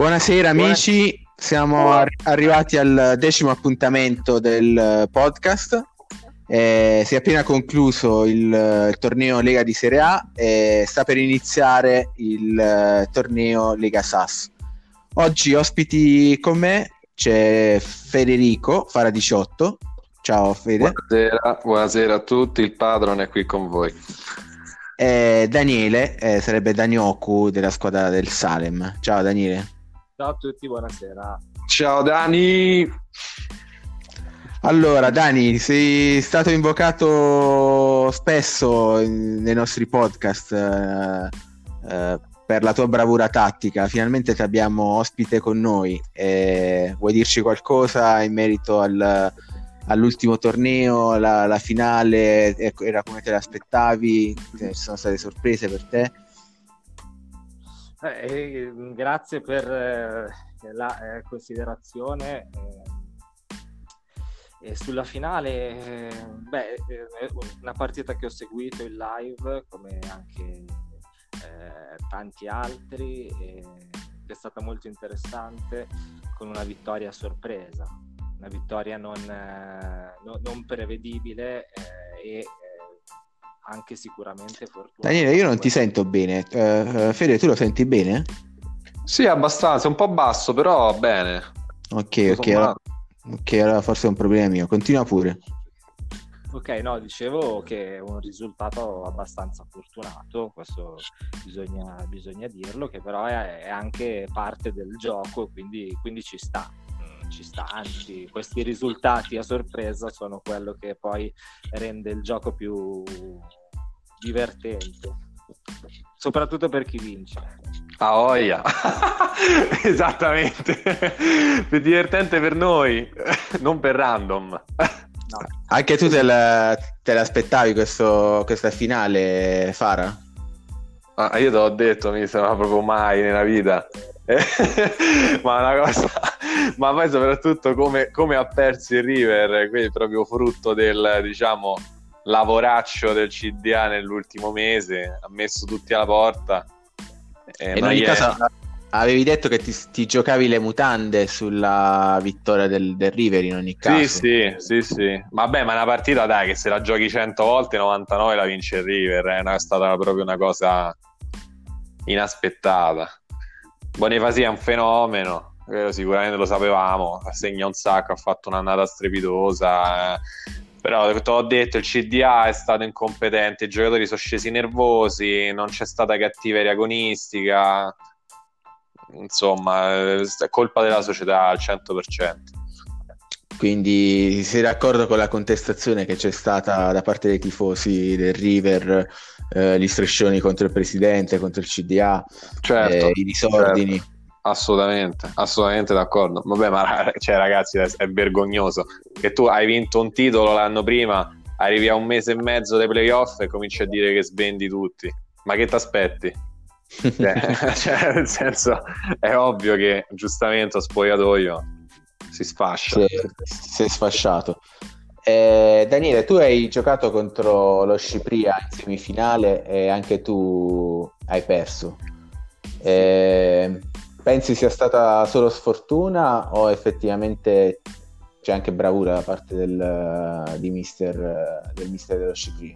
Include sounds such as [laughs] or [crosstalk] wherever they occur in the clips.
Buonasera amici, siamo arri- arrivati al decimo appuntamento del podcast. Eh, si è appena concluso il, il, torneo Lega di Serie A e sta per iniziare il uh, torneo Lega SAS. Oggi ospiti con me c'è Federico, Fara 18. Ciao Fede. Buonasera, buonasera a tutti, il padrone è qui con voi. E Daniele, eh, sarebbe Danioku della squadra del Salem. Ciao Daniele. Ciao a tutti, buonasera. Ciao Dani. Allora, Dani, sei stato invocato spesso nei nostri podcast eh, eh, per la tua bravura tattica. Finalmente ti abbiamo ospite con noi. Eh, vuoi dirci qualcosa in merito al, all'ultimo torneo, la, la finale? Era come te l'aspettavi? Ci sono state sorprese per te? Eh, grazie per eh, la eh, considerazione. E sulla finale, beh, è una partita che ho seguito in live come anche tanti altri, è stata molto interessante con una vittoria a sorpresa, una vittoria non, non, non prevedibile e anche sicuramente fortunato. Daniele, io non ti sento bene. Uh, Fede, tu lo senti bene? Sì, abbastanza, un po' basso, però bene. Ok, ok. Allora, ok, allora forse è un problema mio. Continua pure. Ok, no, dicevo che è un risultato abbastanza fortunato, questo bisogna, bisogna dirlo, che però è, è, anche parte del gioco, quindi, quindi ci sta ci sta, anzi questi risultati a sorpresa sono quello che poi rende il gioco più divertente, soprattutto per chi vince. Ah, oia! [laughs] Esattamente, più divertente per noi, non per random. No. Anche tu te, la, te l'aspettavi questo, questa finale, Fara? Ah, io te l'ho detto, mi sembra proprio mai nella vita. [laughs] ma una cosa ma poi soprattutto come, come, ha perso il River quindi proprio frutto del diciamo lavoraccio del CDA nell'ultimo mese ha messo tutti alla porta. E in ogni caso avevi detto che ti, ti, giocavi le mutande sulla vittoria del, del, River in ogni caso. sì sì sì. Sì vabbè ma una partita dai che se la giochi 100 volte 99 la vince il River eh, è stata proprio una cosa inaspettata. Bonifacia è un fenomeno, sicuramente lo sapevamo, segna un sacco, ha fatto un'annata strepitosa, eh. Però te l'ho detto, il CDA è stato incompetente, i giocatori sono scesi nervosi, non c'è stata cattiveria agonistica, insomma, è colpa della società al 100%. Quindi sei d'accordo con la contestazione che c'è stata da parte dei tifosi del River, eh, gli striscioni contro il presidente, contro il CDA, certo, eh, i disordini? Certo. Assolutamente, assolutamente d'accordo. Vabbè, ma [laughs] cioè, ragazzi, è vergognoso che tu hai vinto un titolo l'anno prima, arrivi a un mese e mezzo dei playoff e cominci a dire che svendi tutti. Ma che ti aspetti? [laughs] cioè, [laughs] cioè, nel senso, è ovvio che giustamente a spogliatoio si sfascia. Si è sfasciato. Eh, Daniele, tu hai giocato contro lo Scipria in semifinale e anche tu hai perso. Eh, pensi sia stata solo sfortuna o effettivamente c'è anche bravura da parte del, di mister, del mister dello Scipria?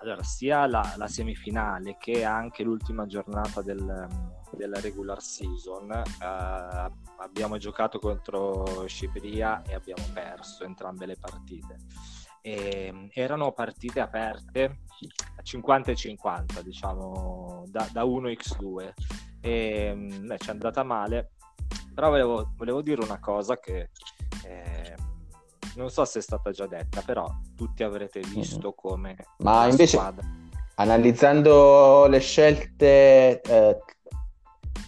Allora, sia la, la, semifinale che anche l'ultima giornata del, della regular season eh, abbiamo giocato contro Scipria e abbiamo perso entrambe le partite. E, erano partite aperte a 50 e 50, diciamo da, da 1x2 e beh, ci è andata male. Però volevo, volevo dire una cosa che eh, non so se è stata già detta, però tutti avrete mhm. visto come... Ma invece, squadra... analizzando le scelte eh,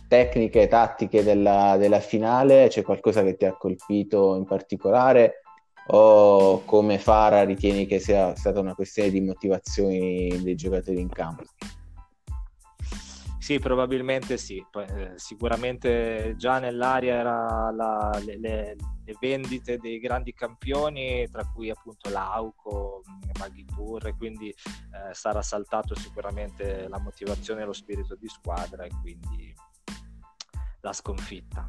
tecniche e tattiche della, della, finale, c'è qualcosa che ti ha colpito in particolare? O come Fara ritieni che sia stata una questione di motivazioni dei giocatori in campo? Sì, probabilmente sì. Eh, sicuramente già nell'aria era la, le, le, le, vendite dei grandi campioni, tra cui appunto l'Auco, Maghipur, quindi eh, sarà saltato sicuramente la motivazione e lo spirito di squadra e quindi la sconfitta.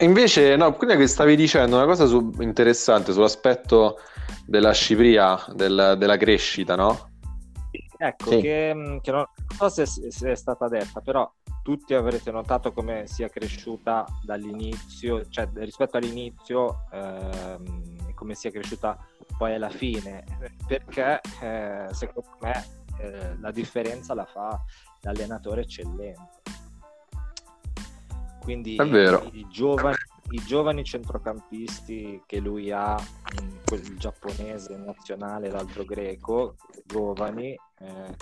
Invece, no, quella che stavi dicendo, una cosa su, interessante sull'aspetto della scipria, del, della crescita, no? Ecco, sì. che, mm, che, non so se, se, è stata detta, però tutti avrete notato come sia cresciuta dall'inizio, cioè rispetto all'inizio, ehm, come sia cresciuta poi alla fine, perché eh, secondo me eh, la differenza la fa l'allenatore eccellente. Quindi i, i, giovani, i, giovani, centrocampisti che lui ha, il giapponese nazionale, l'altro greco, giovani, eh,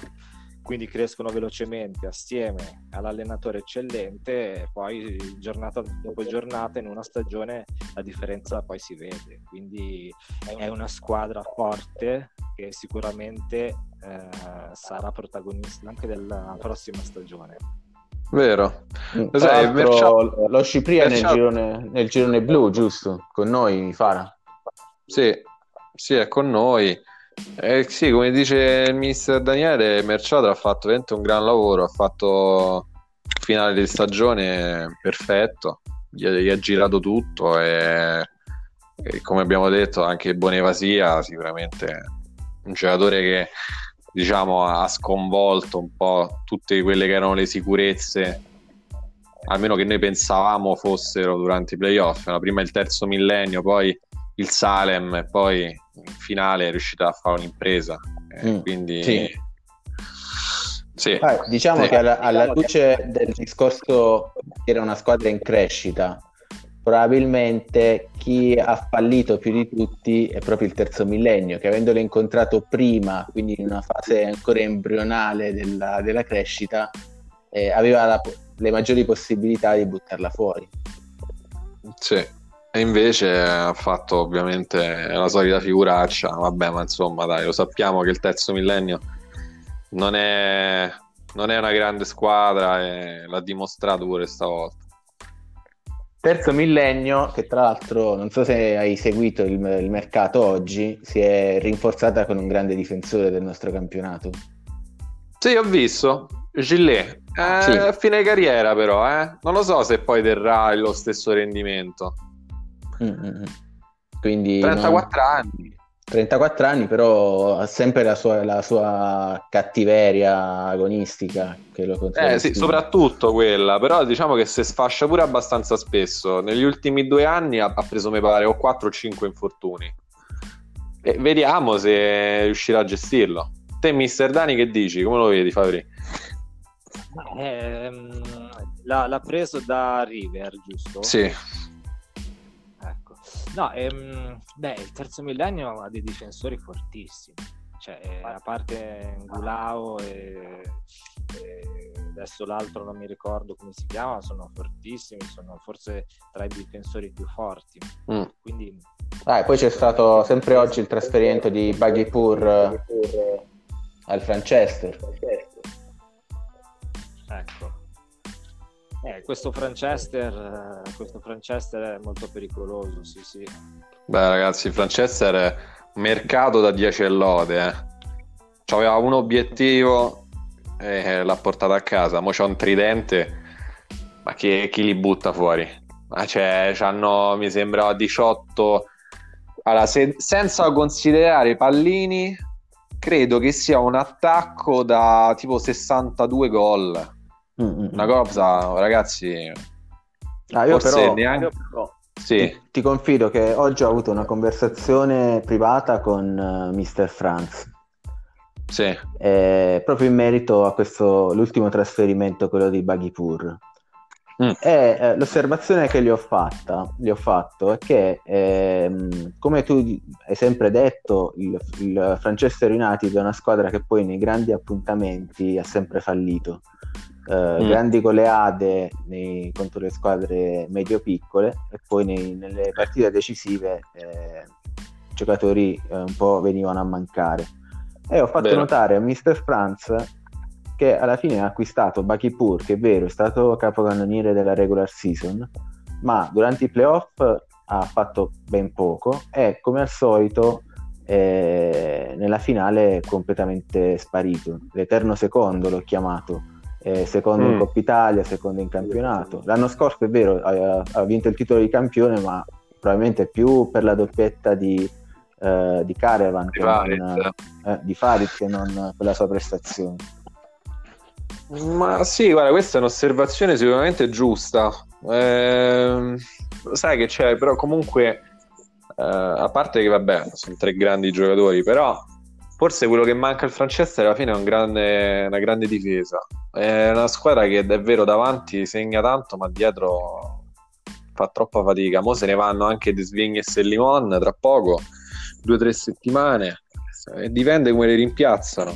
quindi crescono velocemente assieme all'allenatore eccellente e poi giornata dopo giornata in una stagione la differenza poi si vede. Quindi è una squadra forte che sicuramente eh, sarà protagonista anche della prossima stagione. Vero. Mm, sai, Merciato... Lo Scipria Merciato... nel, girone, nel girone blu, giusto? Con noi, Fara. Sì, sì, è con noi. Eh, sì, come dice il mister Daniele, Merciato ha fatto veramente un gran lavoro, ha fatto finale di stagione perfetto, gli, gli ha girato tutto e, e, come abbiamo detto anche Bonevasia sicuramente un giocatore che diciamo, ha sconvolto un po' tutte quelle che erano le sicurezze, almeno che noi pensavamo fossero durante i playoff. No? Prima il terzo millennio, poi il Salem e poi in finale è riuscito a fare un'impresa. Eh, mm, quindi... Sì. Sì. Ah, diciamo sì. che alla, alla luce del discorso che era una squadra in crescita, probabilmente chi ha fallito più di tutti è proprio il terzo millennio, che avendolo incontrato prima, quindi in una fase ancora embrionale della, della crescita, eh, aveva la, le maggiori possibilità di buttarla fuori. Sì, e invece ha fatto ovviamente la solita figuraccia, vabbè, ma insomma, dai, lo sappiamo che il terzo millennio non è, non è una grande squadra e l'ha dimostrato pure stavolta. Terzo millennio, che tra l'altro non so se hai seguito il, il, mercato oggi, si è rinforzata con un grande difensore del nostro campionato. Sì, ho visto. Gillet. Eh, sì. A fine carriera però, eh? Non lo so se poi terrà lo stesso rendimento. Mm-hmm. Quindi 34 non... anni. 34 anni, però ha sempre la sua, la sua cattiveria agonistica. Che lo eh sì, soprattutto quella, però diciamo che si sfascia pure abbastanza spesso. Negli ultimi due anni ha, ha preso, mi pare, o 4 o 5 infortuni. E vediamo se riuscirà a gestirlo. Te, mister Dani, che dici? Come lo vedi, Fabri? Eh, l'ha, l'ha preso da River, giusto? Sì. No, ehm, beh, il terzo millennio ha dei difensori fortissimi. Cioè, eh, a parte Ngulao e, e, adesso l'altro non mi ricordo come si chiama, sono fortissimi, sono forse tra i difensori più forti. Mm. Quindi... Ah, poi c'è stato sempre oggi il trasferimento di Baghipur eh, al Franchester. Ecco. Eh, questo, Franchester, eh, questo Franchester è molto pericoloso, sì, sì. Beh, ragazzi, Franchester è mercato da 10 lode. Eh. Aveva un obiettivo e l'ha portato a casa. Mo c'è un tridente, ma chi, chi li butta fuori? Ma c'è, c'hanno, mi sembra, 18. Allora, se, senza considerare i pallini, credo che sia un attacco da tipo 62 gol Mm-hmm. Una cosa, ragazzi, ah, io però, neanche... io però sì. ti, ti, confido che oggi ho avuto una conversazione privata con uh, Mr. Franz. Sì. Eh, proprio in merito a questo, l'ultimo trasferimento, quello di Baghipur. Mm. E eh, l'osservazione che gli ho, fatta, gli ho fatto è che, ehm, come tu hai sempre detto, il, il Manchester United è una squadra che poi nei grandi appuntamenti ha sempre fallito eh, mm. grandi goleade nei, contro le squadre medio-piccole e poi nei, nelle partite decisive eh, i giocatori eh, un po' venivano a mancare. E ho fatto Vero. notare a Mr. Franz che alla fine ha acquistato Bakipur, che è vero, è stato capocannoniere della regular season, ma durante i playoff ha fatto ben poco e come al solito eh, nella finale è completamente sparito. L'eterno secondo l'ho chiamato eh, secondo mm. in Coppa Italia, secondo in campionato. L'anno scorso è vero, ha, ha, vinto il titolo di campione, ma probabilmente più per la doppietta di, eh, di Caravan di. Non, eh, di Farid che non per la sua prestazione. Ma sì, guarda, questa è un'osservazione sicuramente giusta. Eh, sai che c'è, però comunque, eh, a parte che vabbè, sono tre grandi giocatori, però forse quello che manca al Francesco alla fine è un grande, una grande difesa. È una squadra che è vero davanti segna tanto, ma dietro fa troppa fatica. Mo se ne vanno anche De Svignes e Limon tra poco, due o tre settimane. E dipende come le rimpiazzano.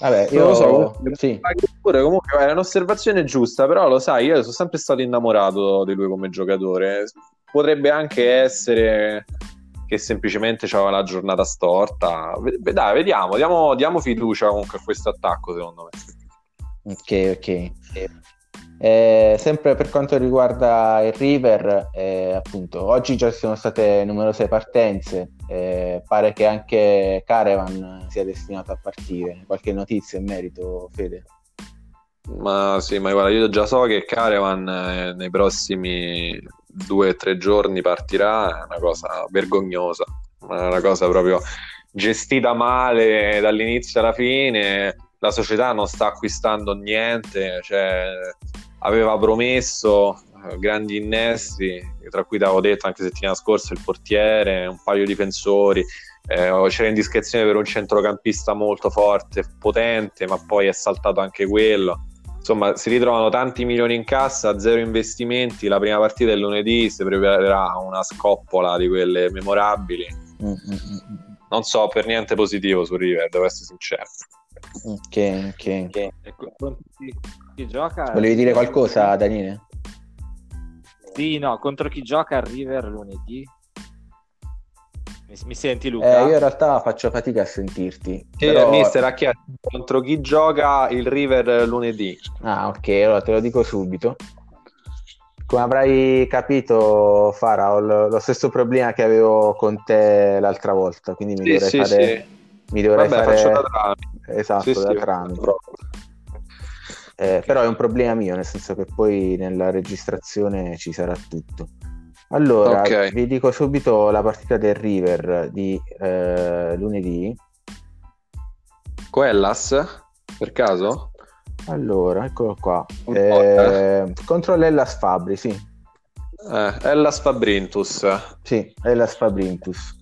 Vabbè, io lo so. Sì. Pure, comunque è un'osservazione giusta, però lo sai, io sono sempre stato innamorato di lui come giocatore. Potrebbe anche essere che semplicemente aveva la giornata storta. Dai, vediamo, diamo, diamo fiducia comunque a questo attacco, secondo me. Ok, ok. Eh, sempre per quanto riguarda il River, eh, appunto, oggi già ci sono state numerose partenze, eh, pare che anche Caravan sia destinato a partire. Qualche notizia in merito, Fede? Ma sì, ma guarda, io già so che Caravan eh, nei prossimi due o tre giorni partirà, è una cosa vergognosa, è una cosa proprio gestita male dall'inizio alla fine, la società non sta acquistando niente, cioè, aveva promesso eh, grandi innesti, tra cui avevo detto anche settimana scorsa il portiere, un paio di difensori, eh, c'era indiscrezione per un centrocampista molto forte, potente, ma poi è saltato anche quello insomma si ritrovano tanti milioni in cassa, zero investimenti, la prima partita è lunedì, si preparerà una scoppola di quelle memorabili. Mm-hmm. Non so per niente positivo su River, devo essere sincero. Ok, ok. okay. Chi, chi gioca? Volevi dire qualcosa, Daniele? Sì, no, contro chi gioca a River lunedì? Mi, mi senti Luca? Eh, io in realtà faccio fatica a sentirti. Sì, però... mister ha chiesto contro chi gioca il River lunedì. Ah, ok, allora te lo dico subito. Come avrai capito, Fara, ho lo stesso problema che avevo con te l'altra volta, quindi mi sì, dovrei sì, fare... Sì. Mi dovrei Vabbè, fare... faccio da tramite. Esatto, sì, da tramite. Eh, però è un problema mio, nel senso che poi nella registrazione ci sarà tutto. Allora, okay. vi dico subito la partita del River di eh, lunedì. Coellas, per caso? Allora, eccolo qua. Eh, contro l'Ellas Fabri, sì. Eh, Ellas Fabrintus. Sì, Ellas Fabrintus.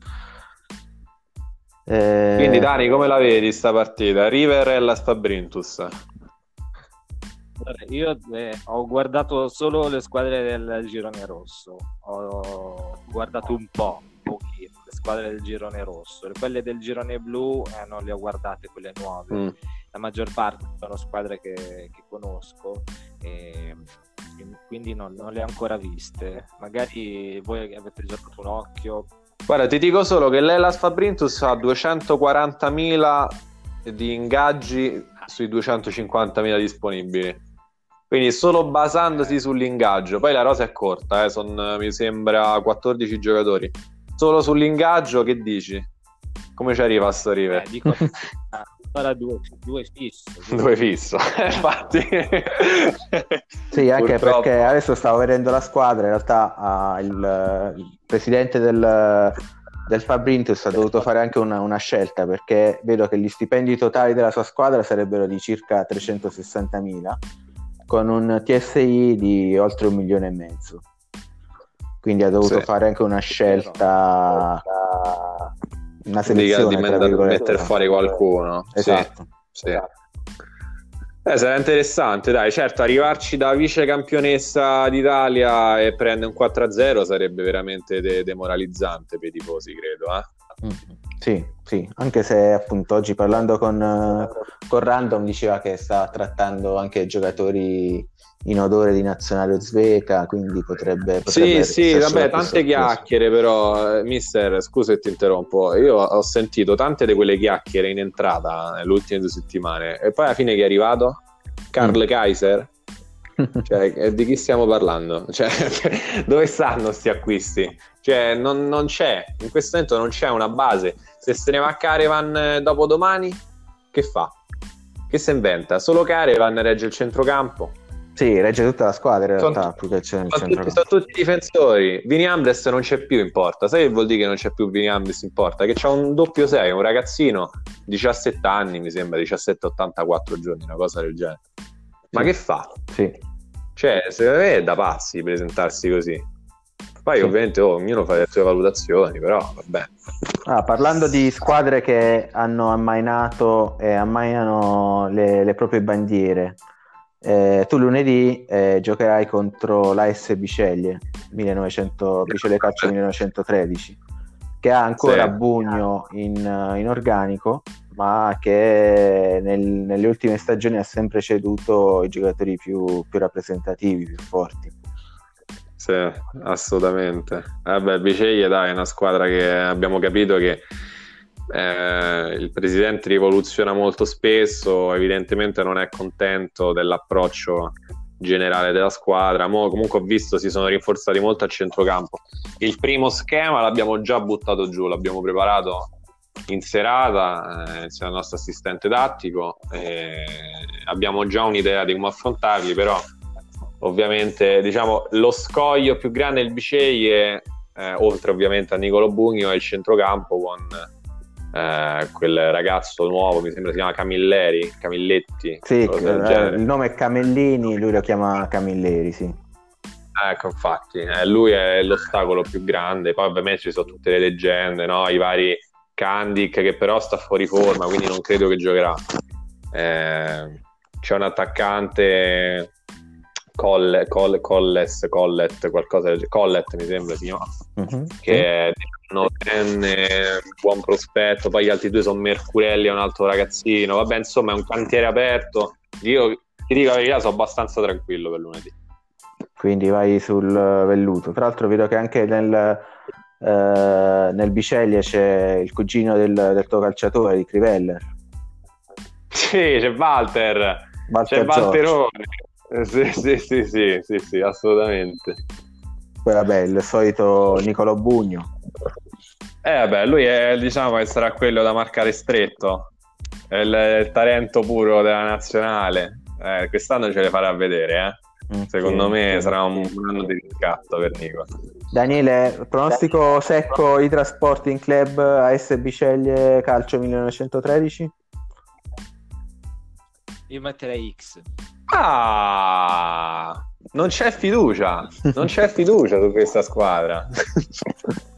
Eh... Quindi Dani, come la vedi sta partita? River e Ellas Fabrintus. Io eh, ho guardato solo le squadre del girone rosso, ho guardato un po', pochino, le squadre del girone rosso, quelle del girone blu eh, non le ho guardate, quelle nuove. Mm. La maggior parte sono squadre che, che conosco e, quindi non, non, le ho ancora viste. Magari voi avete giocato un occhio. Guarda, ti dico solo che l'Elas Fabrintus ha 240.000 di ingaggi sui 250.000 disponibili. Quindi solo basandosi sull'ingaggio, poi la rosa è corta, eh, son, mi sembra 14 giocatori. Solo sull'ingaggio che dici? Come ci arriva a sto River? Eh, dico, sarà [laughs] due, due fisso. Due, fisso, [laughs] infatti. sì, anche Purtroppo. perché adesso stavo vedendo la squadra, in realtà uh, il, il, presidente del, del Fabrintus ha dovuto fare anche una, una, scelta perché vedo che gli stipendi totali della sua squadra sarebbero di circa 360.000 con un TSI di oltre un milione e mezzo. Quindi ha dovuto sì. fare anche una scelta, una selezione di, di mettere fuori qualcuno. Esatto. Sì, sì. Eh, sarà interessante, dai, certo, arrivarci da vice campionessa d'Italia e prendere un 4-0 sarebbe veramente de- demoralizzante per i tifosi, credo. Eh? Mm-hmm. Sì, sì, anche se appunto oggi parlando con, con Random diceva che sta trattando anche giocatori in odore di nazionale uzbeka, quindi potrebbe... potrebbe sì, sì, vabbè, tante chiacchiere però, eh, mister, scusa se ti interrompo, io ho sentito tante di quelle chiacchiere in entrata nelle ultime due settimane e poi alla fine chi è arrivato? Karl mm. Kaiser? [laughs] cioè, eh, di chi stiamo parlando? [laughs] Cioè, dove stanno questi acquisti? Cioè, non, non, c'è, in questo momento non c'è una base. Se se ne va a Carevan eh, dopo domani, che fa? che si inventa? Solo Carevan regge il centrocampo. Sì, regge tutta la squadra in Sono- realtà, c'è il Sono tutti, sono tutti difensori. Vini Ambles non c'è più in porta. Sai che vuol dire che non c'è più Vini Ambles in porta? Che c'ha un doppio 6, un ragazzino, 17 anni, mi sembra, 17-84 giorni, una cosa del genere. Ma Sì. che fa? Sì. Cioè, secondo me è da pazzi presentarsi così. Poi Sì. ovviamente oh, ognuno fa le sue valutazioni, però vabbè. Ah, parlando di squadre che hanno ammainato e ammainano le, le proprie bandiere, eh, tu lunedì eh, giocherai contro l'AS Biceglie, 1900, Biceglie Calcio 1913, che ha ancora Sì. Bugno in, in organico, ma che nel- nelle ultime stagioni ha sempre ceduto i giocatori più, più rappresentativi, più forti. Sì, assolutamente. Vabbè, Biceglie dai, è una squadra che abbiamo capito che eh, il presidente rivoluziona molto spesso, evidentemente non è contento dell'approccio generale della squadra. Mo, comunque ho visto si sono rinforzati molto a centrocampo. Il primo schema l'abbiamo già buttato giù, l'abbiamo preparato in serata eh, insieme al nostro assistente tattico. e abbiamo già un'idea di come affrontarli, però ovviamente diciamo lo scoglio più grande del Biceglie eh, oltre ovviamente a Nicolo Bugno è il centrocampo con eh, quel ragazzo nuovo mi sembra si chiama Camilleri Camilletti Sì, eh, il nome è Camellini, lui lo chiama Camilleri, sì. ecco infatti eh, lui è l'ostacolo più grande poi ovviamente ci sono tutte le leggende no? i vari Kandik che però sta fuori forma quindi non credo che giocherà Eh, c'è un attaccante Coll- Coll- Colles Collet qualcosa Collet mi sembra si chiama Mhm. che è diciannovenne, buon prospetto, poi gli altri due sono Mercurelli e un altro ragazzino, vabbè insomma è un cantiere aperto, io ti dico la verità sono abbastanza tranquillo per lunedì. quindi vai sul eh, velluto. Tra l'altro vedo che anche nel, eh, nel Biceglie c'è il cugino del, del tuo calciatore di Criveller, Sì, c'è Walter, Walter c'è. Walterone, Eh, sì, [laughs] sì, sì, sì, sì, sì, assolutamente. Poi vabbè, il solito Nicolo Bugno. Eh vabbè, lui è, diciamo che sarà quello da marcare stretto, è il, il talento puro della nazionale, Eh, quest'anno ce le farà vedere, eh. Mm, Secondo sì, me sì. sarà un, un anno di riscatto per Nico. Daniele, pronostico secco i trasporti in club AS Biceglie Calcio 1913? Io metterei X. Ah, non c'è fiducia, non c'è fiducia su questa squadra. [laughs]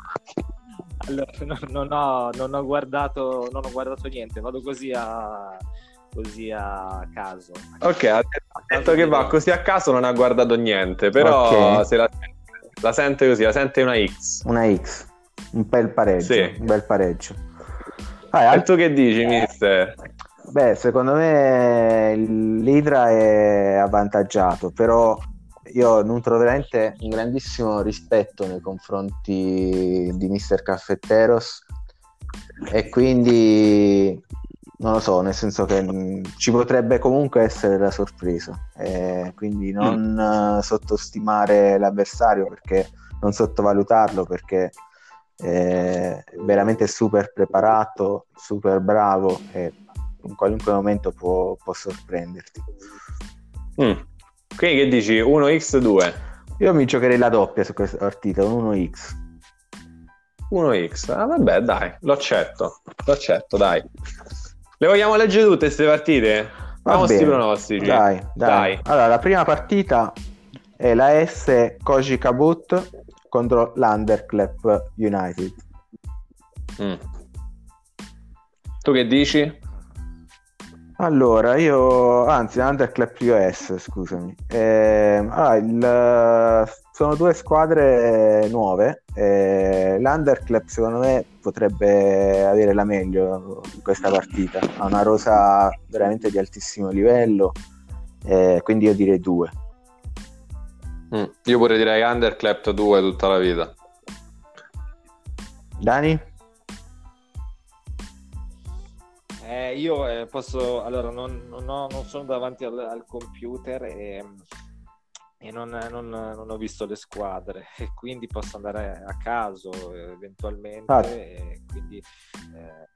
Allora, no- non, ho, non ho guardato, non ho guardato niente, vado così a, così a caso. ok, ha detto che va così a caso, non ha guardato niente, però Ok. se la, la sente così, la sente una X. Una X, un bel pareggio. Sì. Un bel pareggio. Ah, E tu che dici, mister? Beh, secondo me l'Idra è avvantaggiato, però io nutro veramente un grandissimo rispetto nei confronti di Mister Caffetteros e quindi non lo so, nel senso che mh, ci potrebbe comunque essere la sorpresa, e quindi non eh, sottostimare l'avversario perché non sottovalutarlo perché è veramente super preparato, super bravo e in qualunque momento può, può sorprenderti. Mm. Quindi che dici? 1x2? Io mi giocherei la doppia su questa partita, un 1x. 1x? Ah vabbè, dai, lo accetto, lo accetto, dai. Le vogliamo leggere tutte queste partite? Va Vamos sti bene. pronostici. Dai, dai, Dai. Allora, la prima partita è la S Koji Kabut contro l'Underclap United. Mm. Tu che dici? Allora, io, anzi, Underclap US, scusami. Ehm, allora, il- sono due squadre nuove. eh, L'Underclap, secondo me, potrebbe avere la meglio in questa partita. Ha una rosa veramente di altissimo livello, eh, quindi io direi due. Mm. Io pure direi Underclapped 2 tutta la vita. Dani? Eh, io eh, posso, allora, non, non ho- non sono davanti al, al computer e, e non, non- non ho visto le squadre, [laughs] e quindi posso andare a caso eventualmente. Ah. quindi eh,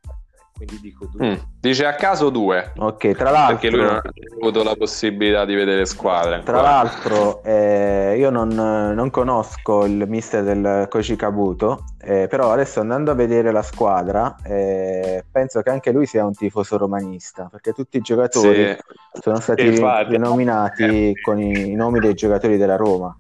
quindi dico due. Mm. Dice a caso due. Ok, tra l'altro... Perché lui non ha avuto la possibilità di vedere squadre. Tra l'altro, eh, io non, non, conosco il mister del Koji Kabuto, eh, però adesso andando a vedere la squadra, eh, penso che anche lui sia un tifoso romanista, perché tutti i giocatori sì. sono stati denominati con i nomi dei giocatori della Roma.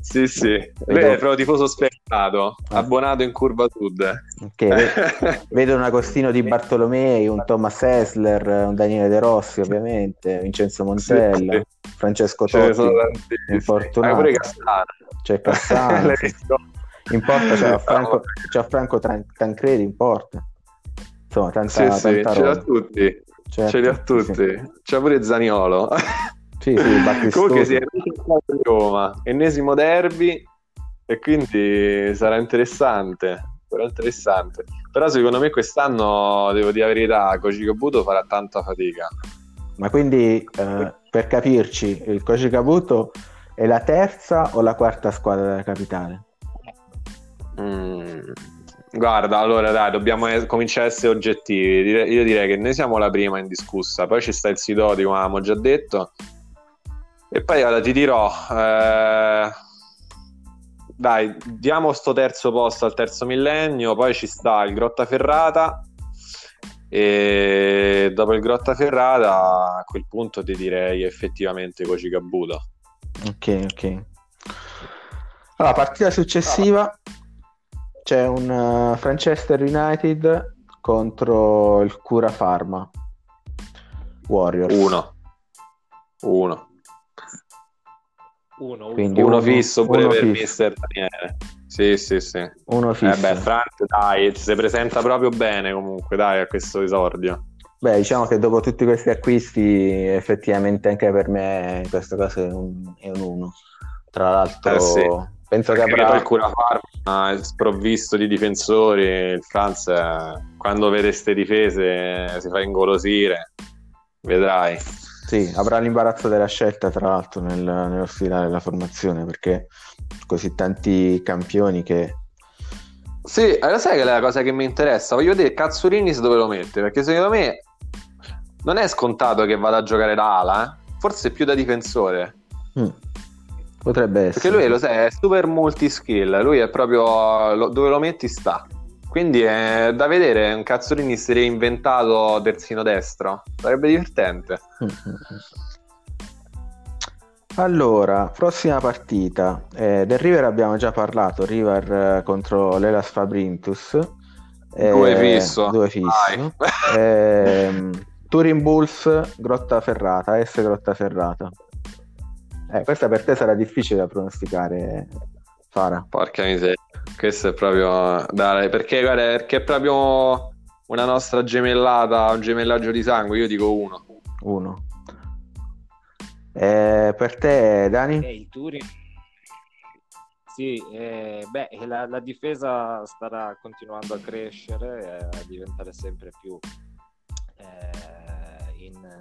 Sì, sì, vedo... lui è proprio tifoso spertato, ah. abbonato in curva sud. Ok, [laughs] vedo un Agostino di Bartolomei, un Thomas Essler, un Daniele De Rossi ovviamente, Vincenzo Montella, sì, sì. Francesco Totti, infortunato. pure Cassano. C'è [laughs] Cassano. in porta c'è Franco, c'è Franco Tancredi in porta. Insomma, tanta, sì, tanta sì, ce l'ha tutti. Certo, ce li ha tutti. Sì. C'è pure Zaniolo. Sì, sì, Comunque si è di Roma, ennesimo derby e quindi sarà interessante. Sarà interessante. Però secondo me quest'anno, devo dire la verità, Koji Kabuto farà tanta fatica. Ma quindi, eh, per capirci, il Koji Kabuto è la terza o la quarta squadra della capitale? Mm, guarda, allora dai, dobbiamo cominciare a essere oggettivi. Io direi che noi siamo la prima indiscussa, poi ci sta il Sidoti, come avevamo già detto, e poi allora, ti dirò, eh, dai, diamo sto terzo posto al terzo millennio, poi ci sta il Grottaferrata e dopo il Grottaferrata a quel punto ti direi effettivamente Koji Kabuto. Ok, ok. Allora, partita successiva c'è un uh, Manchester United contro il Cura Pharma Warriors. Uno. Uno. Uno, Quindi uno, uno fisso pure uno per fisso. mister Daniele. Sì, sì, sì. Uno fisso. Eh beh, Frank, dai, si presenta proprio bene comunque, dai, a questo esordio. Beh, diciamo che dopo tutti questi acquisti, effettivamente anche per me in questo caso è un, è un uno. Tra l'altro, eh sì. penso che avrà... il Cura Parma è sprovvisto di difensori, il Franz eh, quando vede queste difese si fa ingolosire, vedrai. Sì, avrà l'imbarazzo della scelta, tra l'altro, nel, nello stilare la formazione, perché così tanti campioni che... Sì, lo sai che è la cosa che mi interessa? Voglio vedere Cazzurinis dove lo mette, perché secondo me non è scontato che vada a giocare da ala, eh? forse più da difensore. Mm. Potrebbe essere. Perché lui, lo sai, è super multi-skill, lui è proprio... Dove lo metti sta. Quindi è da vedere un Cazzolini si reinventato terzino destro. Sarebbe divertente. [laughs] Allora, prossima partita. Eh, del River abbiamo già parlato. River eh, contro l'Elas Fabrintus. Eh, due fisso. Due fisso. [laughs] eh, Turin Bulls, Grotta Ferrata. S Grotta Ferrata. Eh, questa per te sarà difficile da pronosticare, Fara. Porca miseria. Questo è proprio... Dai, perché, guarda, perché è proprio una nostra gemellata, un gemellaggio di sangue. Io dico uno. Uno. Eh, per te, Dani? Eh, il Turin. Sì, eh, beh, la, la, difesa starà continuando a crescere, eh, a diventare sempre più eh, in,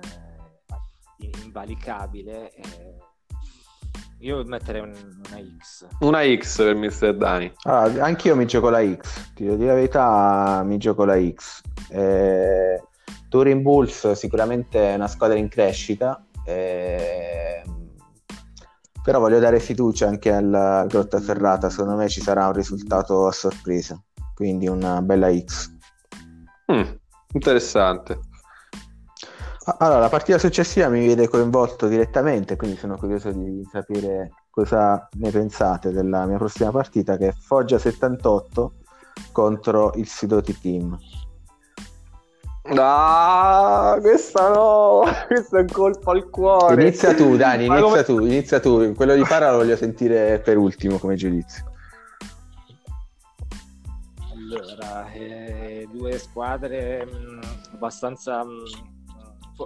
in, invalicabile. Io metterei un, una X. Una X per Mr. Dani. Allora, anch'io mi gioco la X. Ti devo dire la verità, mi gioco la X. Eh, Turin Bulls sicuramente è una squadra in crescita. Eh, però voglio dare fiducia anche alla Grotta Ferrata. Secondo me ci sarà un risultato a sorpresa. Quindi una bella X. Mm, interessante. Allora, la partita successiva mi vede coinvolto direttamente, quindi sono curioso di sapere cosa ne pensate della mia prossima partita che è Foggia 78 contro il Sidoti Team. No, questa no, [laughs] questo è un colpo al cuore. Inizia tu, Dani, inizia come... tu, inizia tu. Quello di Para lo voglio sentire per ultimo come giudizio. Allora, eh, due squadre mh, mm, abbastanza mh, mm,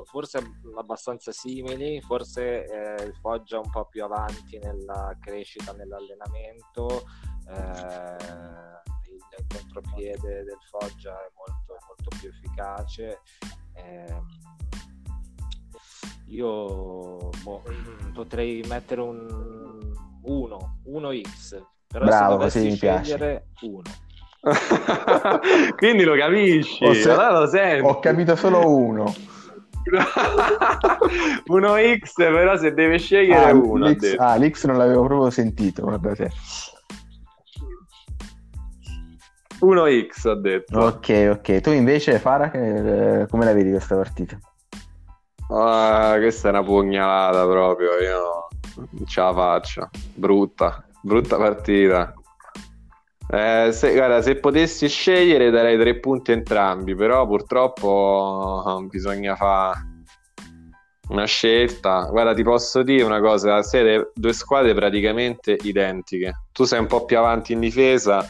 forse abbastanza simili, forse eh, il Foggia un po' più avanti nella crescita, nell'allenamento, eh, il contropiede del Foggia è molto, molto più efficace. Eh, io boh, potrei mettere un 1, 1x, però Bravo, se dovessi scegliere 1. [laughs] Quindi lo capisci, se... allora lo. Ho capito solo uno. [laughs] uno X, però se deve scegliere ah, uno. L'X, ah, l'X non l'avevo proprio sentito, guarda te. Uno X ho detto. Ok, ok. Tu invece, Fara, che, come la vedi questa partita? Ah, questa è una pugnalata proprio, io non ce la faccio. Brutta, brutta partita. Eh, se, guarda, se potessi scegliere darei tre punti entrambi, però purtroppo bisogna fare una scelta. Guarda, ti posso dire una cosa: siete due squadre praticamente identiche. Tu sei un po' più avanti in difesa,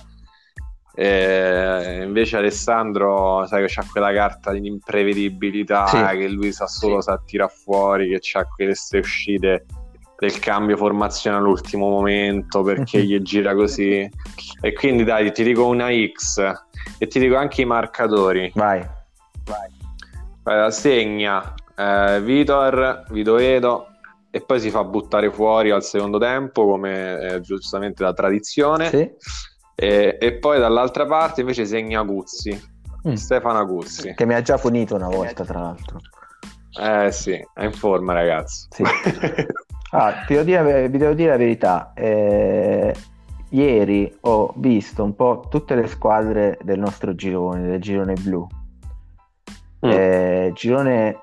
e invece Alessandro, sai che c'ha quella carta di imprevedibilità sì. che lui sa solo sì. sa tirare fuori, che ha queste uscite del cambio formazione all'ultimo momento perché [laughs] gli gira così. E quindi dai, ti dico una X e ti dico anche i marcatori. Vai. Vai. segna eh, Vitor, Vitoedo e poi si fa buttare fuori al secondo tempo come eh, giustamente la tradizione. Sì. E, e, poi dall'altra parte invece segna Guzzi, mm. Stefano Guzzi. Che mi ha già punito una volta, tra l'altro. Eh sì, è in forma ragazzo. Sì. [laughs] Ah, vi, devo dire, vi devo dire la verità. Eh, ieri ho visto un po' tutte le squadre del nostro girone, del girone blu. Mm. Eh, girone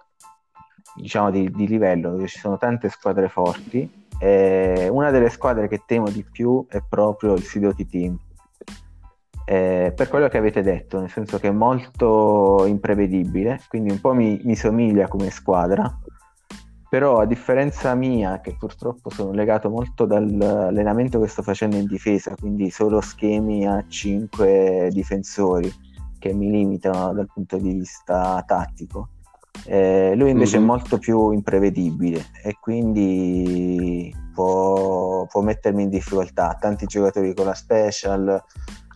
diciamo di, di, livello dove ci sono tante squadre forti. Eh, una delle squadre che temo di più è proprio il Sidoti Team. Eh, per quello che avete detto, nel senso che è molto imprevedibile, quindi un po' mi, mi somiglia come squadra però a differenza mia, che purtroppo sono legato molto dall'allenamento che sto facendo in difesa, quindi solo schemi a 5 difensori che mi limitano dal punto di vista tattico, eh, lui invece mm-hmm. è mhm. molto più imprevedibile e quindi può, può mettermi in difficoltà. Tanti giocatori con la special.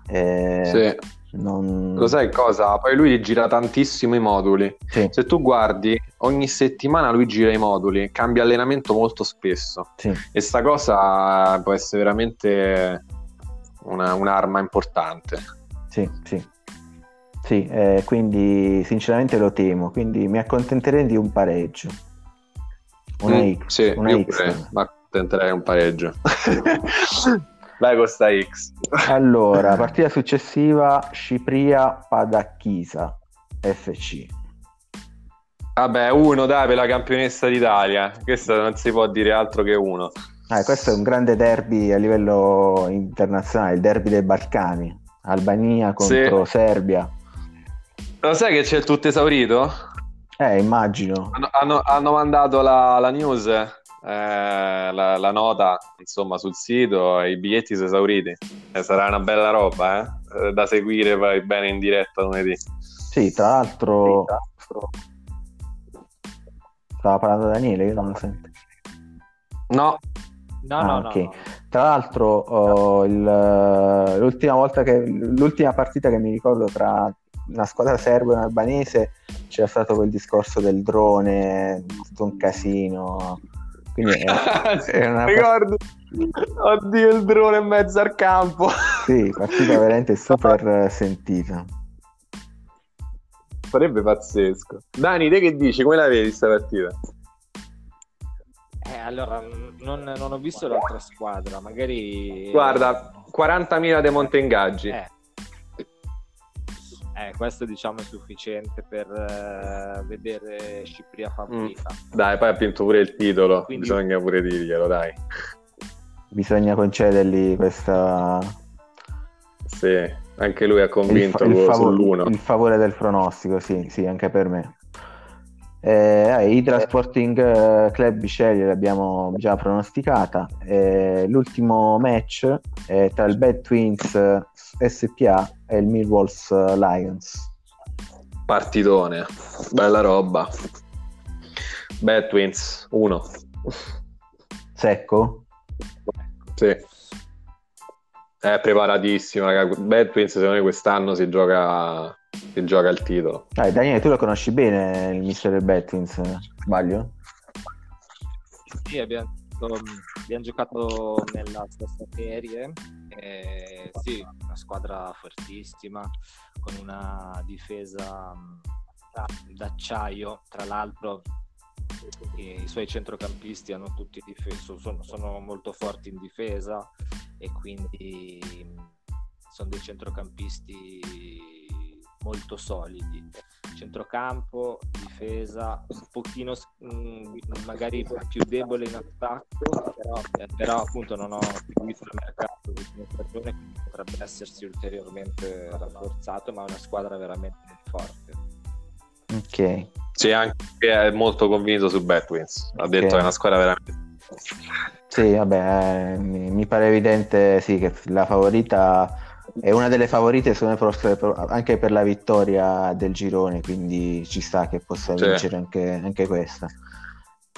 Eh, sì non... Lo sai cosa? Poi lui gira tantissimo i moduli. Sì. Se tu guardi, ogni settimana lui gira i moduli, cambia allenamento molto spesso. Sì. E sta cosa può essere veramente una, un'arma importante. Sì, sì. Sì, eh, quindi sinceramente lo temo, quindi mi accontenterei di un pareggio. Una mm, X. Sì, una X. mi accontenterei un pareggio. [laughs] Vai con sta X. Allora, partita successiva, Cipria Padacchisa, FC. Vabbè, uno dai per la campionessa d'Italia. Questo non si può dire altro che uno. Ah, questo è un grande derby a livello internazionale, il derby dei Balcani. Albania contro sì. Serbia. Lo sai che c'è il tutto esaurito? Eh, immagino. Hanno, hanno, hanno mandato la, la news eh, la, la, nota insomma sul sito i biglietti sono esauriti eh, sarà una bella roba eh? da seguire poi bene in diretta lunedì sì tra l'altro stava parlando Daniele io non lo sento no No, ah, no, okay. no, Tra l'altro, oh, il, l'ultima volta che l'ultima partita che mi ricordo tra una squadra serba e un albanese c'era stato quel discorso del drone, tutto un casino. Quindi è, [laughs] è una Ricordo. Oddio, il drone in mezzo al campo. Sì, [laughs] partita veramente super sentita. Sarebbe pazzesco. Dani, te che dici? Come la vedi questa partita? Eh, allora, non, non, ho visto l'altra squadra, magari... Guarda, 40.000 de monte ingaggi. Eh, eh, questo diciamo è sufficiente per uh, vedere Cipria favorita. Mm. Dai, poi ha vinto pure il titolo, Quindi... bisogna pure dirglielo, dai. Bisogna concedergli questa... Sì, anche lui ha convinto il, fa- il favore, sull'uno. Il favore del pronostico, sì, sì, anche per me. Eh, Hydra Sporting eh, Club Bisceglie l'abbiamo già pronosticata. Eh, l'ultimo match è tra il Bad Twins SPA e il Millwalls Lions. Partitone, bella roba. Bad Twins 1. Secco? Sì. È preparatissimo, raga. Bad Twins secondo me quest'anno si gioca che gioca il titolo. Dai, Daniele, tu lo conosci bene il mister del Bettins, sbaglio? Sì, abbiamo abbiamo giocato nella stessa serie, eh, sì, una squadra fortissima, con una difesa d'acciaio, tra l'altro i suoi centrocampisti hanno tutti difeso, sono, sono molto forti in difesa e quindi sono dei centrocampisti molto solidi. Centrocampo, difesa, un pochino mh, magari più debole in attacco, però, però appunto non ho seguito il mercato di stagione, quindi potrebbe essersi ulteriormente rafforzato, ma è una squadra veramente forte. Ok. Sì, anche è molto convinto su Batwins. Ha okay. detto che è una squadra veramente. Sì, vabbè, mi, mi pare evidente sì, che la favorita è una delle favorite anche per la vittoria del girone, quindi ci sta che possa sì. vincere anche, anche questa.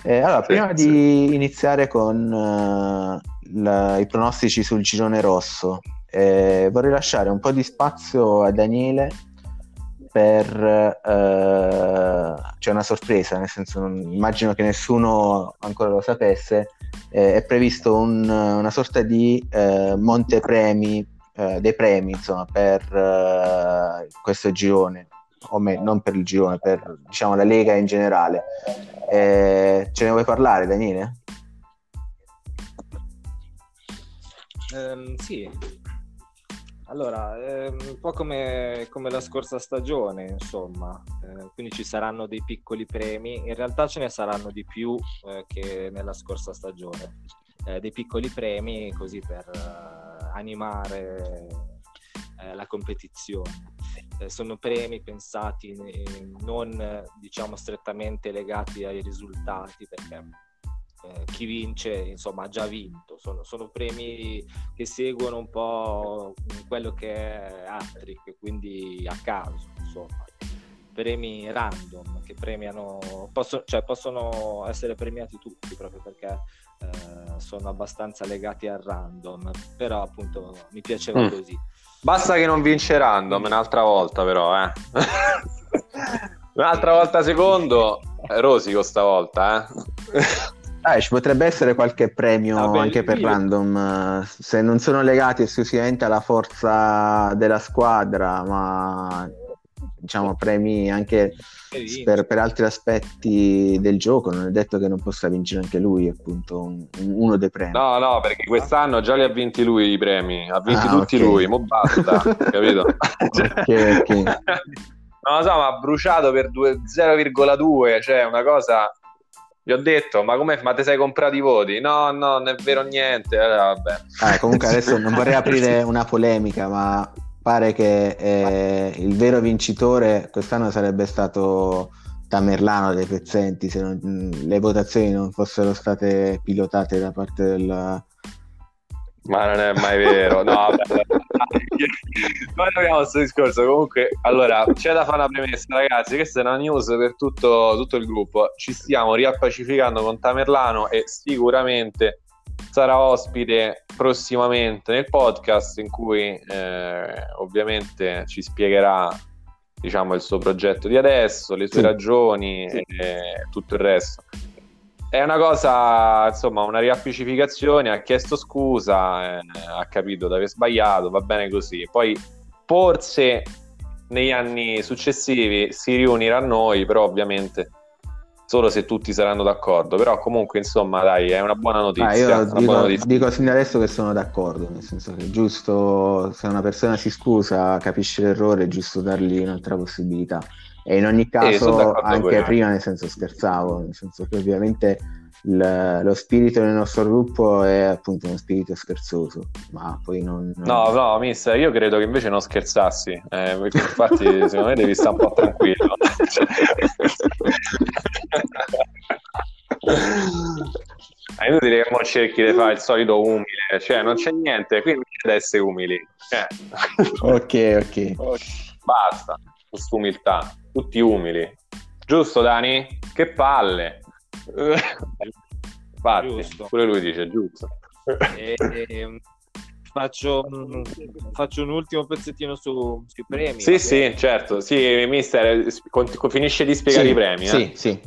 Eh, allora, sì, prima sì. di iniziare con uh, la, i pronostici sul girone rosso, eh, vorrei lasciare un po' di spazio a Daniele per uh, c'è una sorpresa, nel senso non, immagino che nessuno ancora lo sapesse, eh, è previsto un, una sorta di montepremi eh, dei premi insomma, per eh, questo girone, o me, non per il girone, per diciamo, la Lega in generale. Eh, ce ne vuoi parlare, Daniele? Um, sì, allora, ehm, un po' come, come, la scorsa stagione, insomma, eh, quindi ci saranno dei piccoli premi, in realtà ce ne saranno di più eh, che nella scorsa stagione, eh, dei piccoli premi così per animare eh, la competizione. Eh, sono premi pensati eh, non diciamo strettamente legati ai risultati perché eh, chi vince insomma ha già vinto sono, sono, premi che seguono un po' quello che è Attrick quindi a caso insomma premi random che premiano possono, cioè, possono essere premiati tutti proprio perché eh, sono abbastanza legati al random, però appunto mi piaceva mm. così. Basta che non vince random un'altra volta però, eh. [laughs] un'altra volta secondo, rosico stavolta, eh. Ah, ci potrebbe essere qualche premio ah, anche per random, se non sono legati esclusivamente alla forza della squadra, ma diciamo, premi anche per, per, altri aspetti del gioco. Non è detto che non possa vincere anche lui, appunto, un, uno dei premi. No, no, perché quest'anno già li ha vinti lui i premi, ha vinti ah, tutti okay. lui, mo basta, [laughs] capito? ok, ok. Non lo so, ma ha bruciato per 2, 0,2, cioè una cosa gli ho detto, ma come ma ti sei comprato i voti? No, no, non è vero niente. Allora, vabbè. Ah, comunque adesso non vorrei [laughs] aprire una polemica, ma pare che eh, il vero vincitore quest'anno sarebbe stato Tamerlano dei Pezzenti se non, le votazioni non fossero state pilotate da parte del ma non è mai vero no noi abbiamo questo discorso. Comunque allora c'è da fare una premessa ragazzi questa è una news per tutto, tutto il gruppo. Ci stiamo riappacificando con Tamerlano e sicuramente sarà ospite prossimamente nel podcast in cui eh, ovviamente ci spiegherà diciamo il suo progetto di adesso, le sue sì. ragioni sì. e tutto il resto. È una cosa, insomma, una riappacificazione, ha chiesto scusa, eh, ha capito di aver sbagliato, va bene così. Poi forse negli anni successivi si riunirà a noi, però ovviamente solo se tutti saranno d'accordo, però comunque insomma dai è una buona notizia. Ah, io dico, buona notizia. dico sin da adesso che sono d'accordo, nel senso che è giusto se una persona si scusa, capisce l'errore, è giusto dargli un'altra possibilità. E in ogni eh, caso, anche prima, nel senso scherzavo, nel senso che ovviamente il, lo spirito del nostro gruppo è appunto uno spirito scherzoso, ma poi non... No, no, mister, io credo che invece non scherzassi, eh, infatti secondo me devi stare un po' tranquillo. [laughs] È inutile che non cerchi di fare il solito umile, cioè non c'è niente, quindi c'è da essere umili. Eh. ok, ok. Basta, questa umiltà, tutti umili. Giusto Dani? Che palle. Infatti, giusto. pure lui dice giusto. E, e, faccio, faccio, un ultimo pezzettino su, sui premi. Sì, sì, certo. Sì, mister, finisce di spiegare sì, i premi. Sì, eh? sì.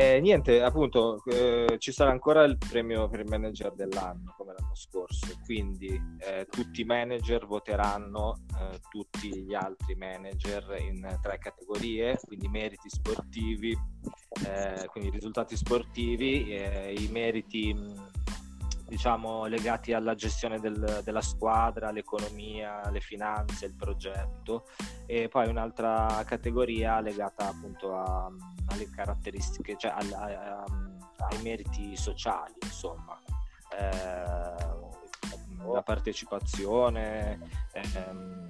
Eh, niente, appunto, eh, ci sarà ancora il premio per il manager dell'anno, come l'anno scorso, quindi eh, tutti i manager voteranno eh, tutti gli altri manager in tre categorie, quindi meriti sportivi, eh, quindi risultati sportivi, eh, i meriti diciamo, legati alla gestione del, della squadra, l'economia, le finanze, il progetto e poi un'altra categoria legata appunto a, alle caratteristiche, cioè a, a, ai meriti sociali, insomma. Eh, la partecipazione, ehm,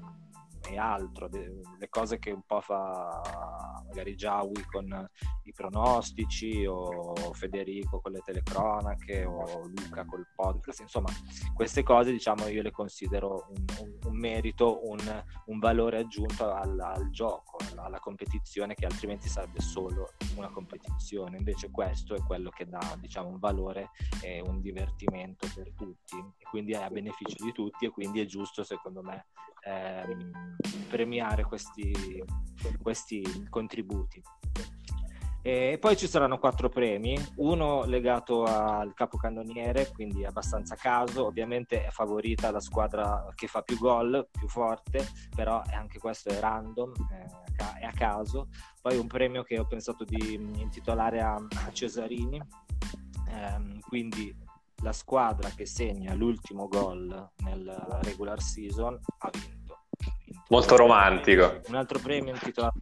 e altro, le cose che un po' fa magari Giaui con i pronostici o Federico con le telecronache o Luca col podcast, insomma queste cose diciamo io le considero un, un, un merito, un, un, valore aggiunto al, al gioco, alla, alla, competizione che altrimenti sarebbe solo una competizione, invece questo è quello che dà diciamo un valore e un divertimento per tutti. E quindi è a beneficio di tutti e quindi è giusto secondo me ehm, premiare questi, questi contributi. E poi ci saranno quattro premi, uno legato al capocannoniere, quindi abbastanza a caso, ovviamente è favorita la squadra che fa più gol, più forte, però anche questo è random, è a caso. Poi un premio che ho pensato di intitolare a Cesarini, ehm, quindi la squadra che segna l'ultimo gol nel regular season ha vinto. Molto romantico. Un altro premio intitolato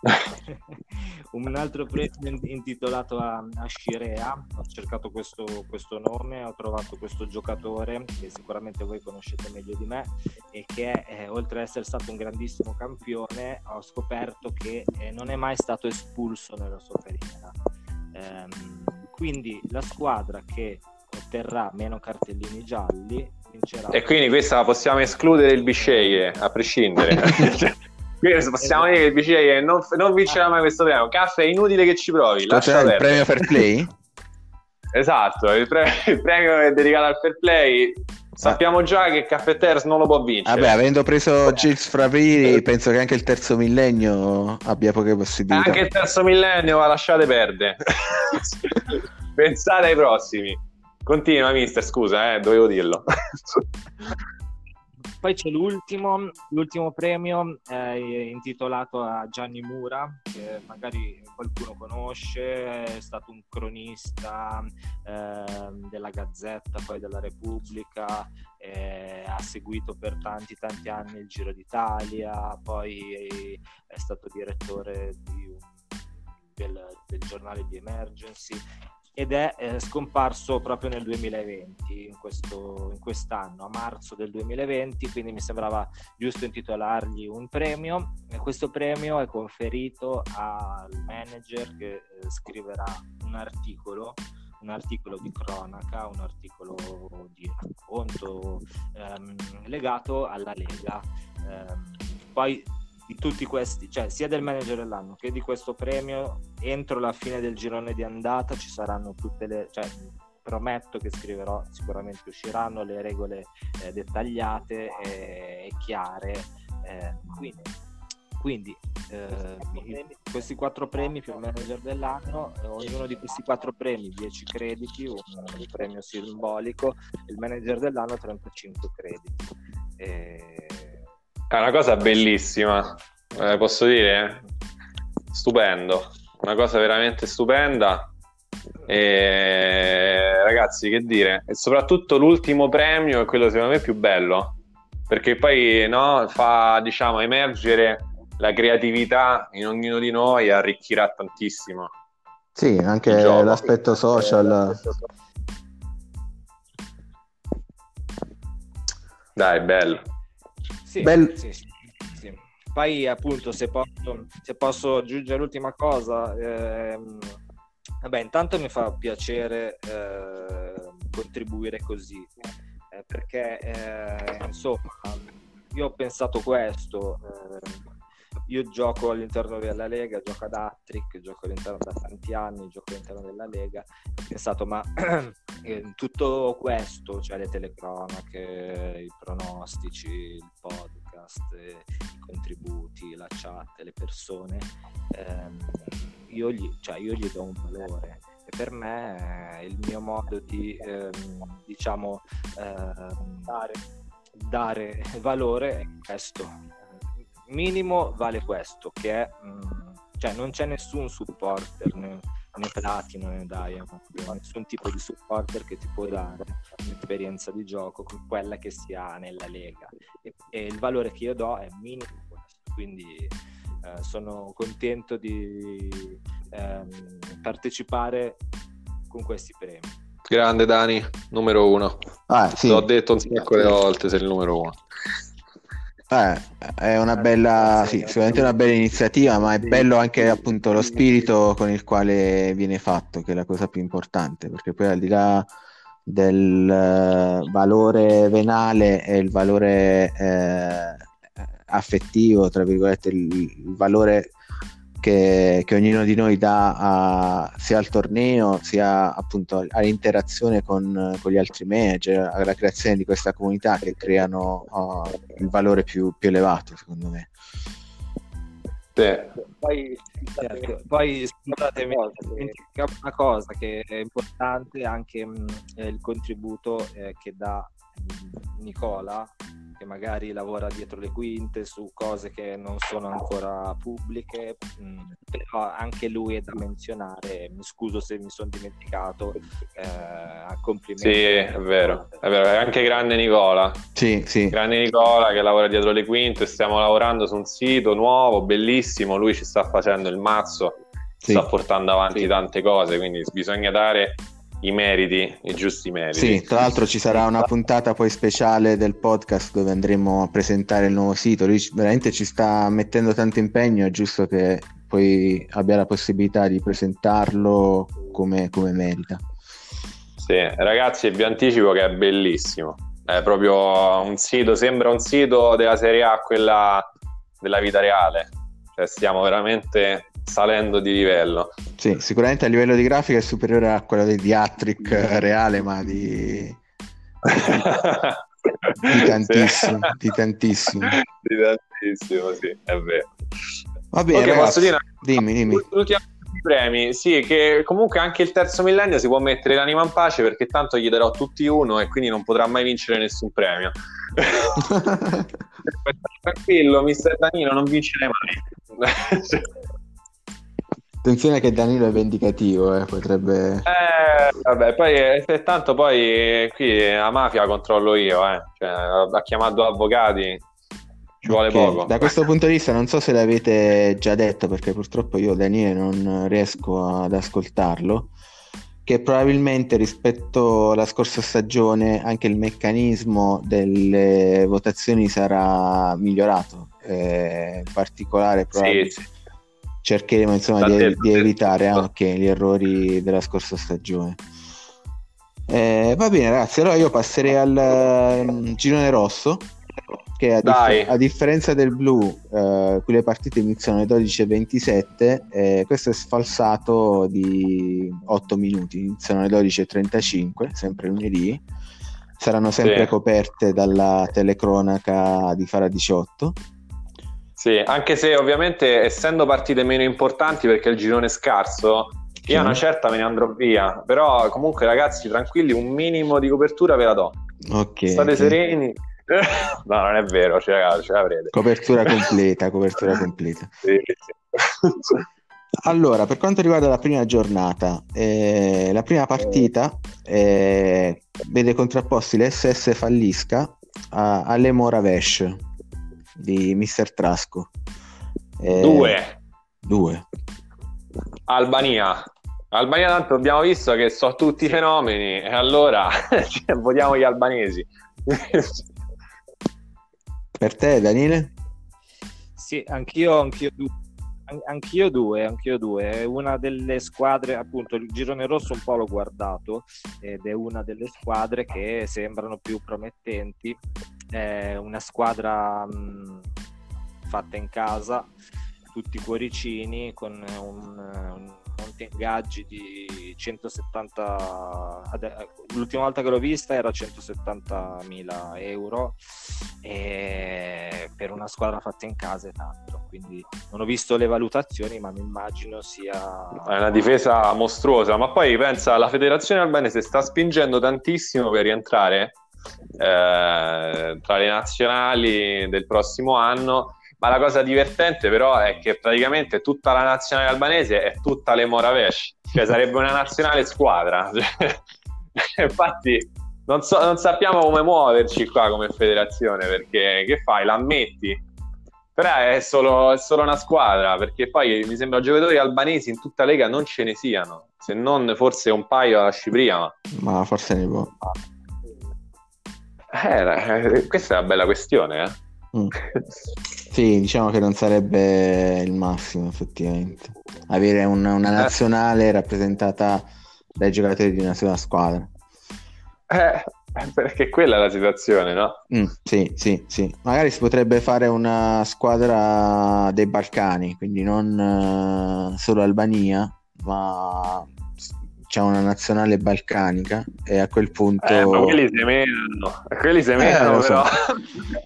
[laughs] un altro premio intitolato a, a Shirea ho cercato questo, questo, nome ho trovato questo giocatore che sicuramente voi conoscete meglio di me e che eh, oltre ad essere stato un grandissimo campione ho scoperto che eh, non è mai stato espulso nella sua carriera ehm, quindi la squadra che otterrà meno cartellini gialli vincerà. E quindi questa possiamo escludere il Bisceglie, a prescindere. [laughs] [laughs] quindi possiamo dire che il Bisceglie non, non vincerà mai questo premio. Caffè è inutile che ci provi. C'è il premio fair play? [laughs] esatto, il, pre- il premio è dedicato al fair play Sappiamo già che Caffetters non lo può vincere. Vabbè, avendo preso Gilles Frapiri, penso che anche il terzo millennio abbia poche possibilità. Anche il terzo millennio, lasciate perdere. Pensate ai prossimi. Continua, mister, scusa, eh, dovevo dirlo. [laughs] Poi c'è l'ultimo, l'ultimo premio eh, intitolato a Gianni Mura, che magari qualcuno conosce, è stato un cronista eh, della Gazzetta, poi della Repubblica, eh, ha seguito per tanti tanti anni il Giro d'Italia, poi è stato direttore di un, del, del giornale di Emergency ed è eh, scomparso proprio nel 2020, in, questo, in, quest'anno, a marzo del 2020, quindi mi sembrava giusto intitolargli un premio. E questo premio è conferito al manager che eh, scriverà un articolo un articolo di cronaca, un articolo di racconto ehm, legato alla Lega. Ehm, poi di tutti questi, cioè sia del manager dell'anno che di questo premio, entro la fine del girone di andata ci saranno tutte le, cioè prometto che scriverò, sicuramente usciranno le regole eh, dettagliate e, e chiare. Eh, quindi, quindi eh, questi quattro premi per il manager dell'anno, eh, ognuno di questi quattro premi 10 crediti, un, un premio simbolico, il manager dell'anno 35 crediti. È una cosa bellissima, eh, posso dire? Stupendo, una cosa veramente stupenda. E ragazzi, che dire? E soprattutto l'ultimo premio è quello secondo me più bello, perché poi no, fa diciamo emergere la creatività in ognuno di noi e arricchirà tantissimo. Sì, anche l'aspetto social. Dai, bello. Sì, Bel... sì, sì, sì, Poi appunto se posso, se posso aggiungere l'ultima cosa, ehm, vabbè intanto mi fa piacere eh, contribuire così, eh, perché eh, insomma io ho pensato questo, eh, io gioco all'interno della Lega, gioco ad Attrick, gioco all'interno da tanti anni, gioco all'interno della Lega. Ho pensato, ma [clears throat] eh, tutto questo, cioè le telecronache, i pronostici, il podcast, i contributi, la chat, le persone, ehm, io gli, cioè io gli do un valore. E per me il mio modo di ehm, diciamo ehm, dare, dare valore è questo minimo vale questo che è mh, mm, cioè non c'è nessun supporter né, né platino né diamond nessun tipo di supporter che ti può dare un'esperienza di gioco come quella che si ha nella lega e, e il valore che io do è minimo questo quindi eh, sono contento di ehm, partecipare con questi premi. Grande Dani, numero uno. Ah, sì. L'ho detto un sacco di volte, sei il numero uno. Eh, è una bella, sì, sicuramente una bella iniziativa, ma è bello anche appunto lo spirito con il quale viene fatto, che è la cosa più importante, perché poi al di là del uh, valore venale e il valore eh, affettivo, tra virgolette, il valore che, che, ognuno di noi dà a, sia al torneo sia appunto all'interazione con, con, gli altri manager, alla creazione di questa comunità che creano uh, il valore più, più, elevato secondo me. Sì. Poi, certo. poi scusatemi, una cosa che è importante anche mh, il contributo eh, che dà Nicola che magari lavora dietro le quinte su cose che non sono ancora pubbliche, mm, però anche lui è da menzionare, mi scuso se mi sono dimenticato, eh, a complimenti. Sì, è vero, è vero, è anche grande Nicola. Sì, sì. Grande Nicola che lavora dietro le quinte, stiamo lavorando su un sito nuovo, bellissimo, lui ci sta facendo il mazzo, sì. sta portando avanti sì. tante cose, quindi bisogna dare i meriti, i giusti meriti. Sì, tra l'altro ci sarà una puntata poi speciale del podcast dove andremo a presentare il nuovo sito. Lui veramente ci sta mettendo tanto impegno, è giusto che poi abbia la possibilità di presentarlo come, come merita. Sì, ragazzi, vi anticipo che è bellissimo. È proprio un sito, sembra un sito della Serie A, quella della vita reale. Cioè, stiamo veramente salendo di livello. Sì, sicuramente a livello di grafica è superiore a quello di Diatric [laughs] reale, ma di... [laughs] di tantissimo, sì. di tantissimo. Di tantissimo, sì, è vero. Va bene, okay, ragazzi, dire... dimmi, dimmi. L'ultima premi, sì, che comunque anche il terzo millennio si può mettere l'anima in pace perché tanto gli darò tutti uno e quindi non potrà mai vincere nessun premio. [laughs] Tranquillo, mister Danilo, non vincerei mai. Attenzione che Danilo è vendicativo, eh, potrebbe... Eh, vabbè, poi eh, tanto poi qui la mafia controllo io, eh. Cioè, ha chiamato avvocati, ci vuole okay. poco. Da questo punto di vista non so se l'avete già detto, perché purtroppo io Daniele non riesco ad ascoltarlo, che probabilmente rispetto alla scorsa stagione anche il meccanismo delle votazioni sarà migliorato, eh, in particolare probabilmente... Sì, sì cercheremo insomma di, di, evitare anche gli errori della scorsa stagione. Eh, va bene ragazzi, allora io passerei al um, girone rosso che a, dif- a, differenza del blu eh, qui le partite iniziano alle 12.27 eh, questo è sfalsato di 8 minuti iniziano alle 12.35 sempre lunedì saranno sempre sì. coperte dalla telecronaca di Fara 18 sì, anche se ovviamente essendo partite meno importanti perché il girone è scarso, io una certa me ne andrò via, però comunque ragazzi tranquilli, un minimo di copertura ve la do. Ok. State okay. sereni. [laughs] no, non è vero, ce, la, ce l'avrete. Copertura [laughs] completa, copertura completa. [laughs] Sì, sì. Allora, per quanto riguarda la prima giornata, eh, la prima partita eh, vede contrapposti l'SS Fallisca a, alle Moravesh di Mister Trasco. Eh, due. Due. Albania. Albania tanto abbiamo visto che sono tutti fenomeni e allora [laughs] votiamo gli albanesi. per te Daniele? Sì, anch'io, anch'io due. Anch'io due, anch'io due. È una delle squadre, appunto, il girone rosso un po' l'ho guardato ed è una delle squadre che sembrano più promettenti è una squadra mh, fatta in casa, tutti cuoricini, con un, un, monte ingaggi di 170 l'ultima volta che l'ho vista era 170 mila euro e per una squadra fatta in casa è tanto quindi non ho visto le valutazioni ma mi immagino sia è una difesa mostruosa ma poi pensa la federazione albanese sta spingendo tantissimo per rientrare eh, tra le nazionali del prossimo anno ma la cosa divertente però è che praticamente tutta la nazionale albanese è tutta le Moravesh, cioè sarebbe una nazionale squadra. [laughs] Cioè, infatti non, so, non, sappiamo come muoverci qua come federazione perché che fai? L'ammetti? Però è solo, è solo una squadra perché poi mi sembra giocatori albanesi in tutta Lega non ce ne siano, se non forse un paio alla Cipria. Ma, ma forse ne può. Eh, questa è una bella questione, eh? Mm. Sì, diciamo che non sarebbe il massimo effettivamente. Avere un, una eh. nazionale rappresentata dai giocatori di una sola squadra. Eh, perché quella è la situazione, no? Mm, sì, sì, sì. Magari si potrebbe fare una squadra dei Balcani, quindi non uh, solo Albania, ma c'è una nazionale balcanica e a quel punto... Eh, ma quelli si menano, quelli si menano eh, però. So.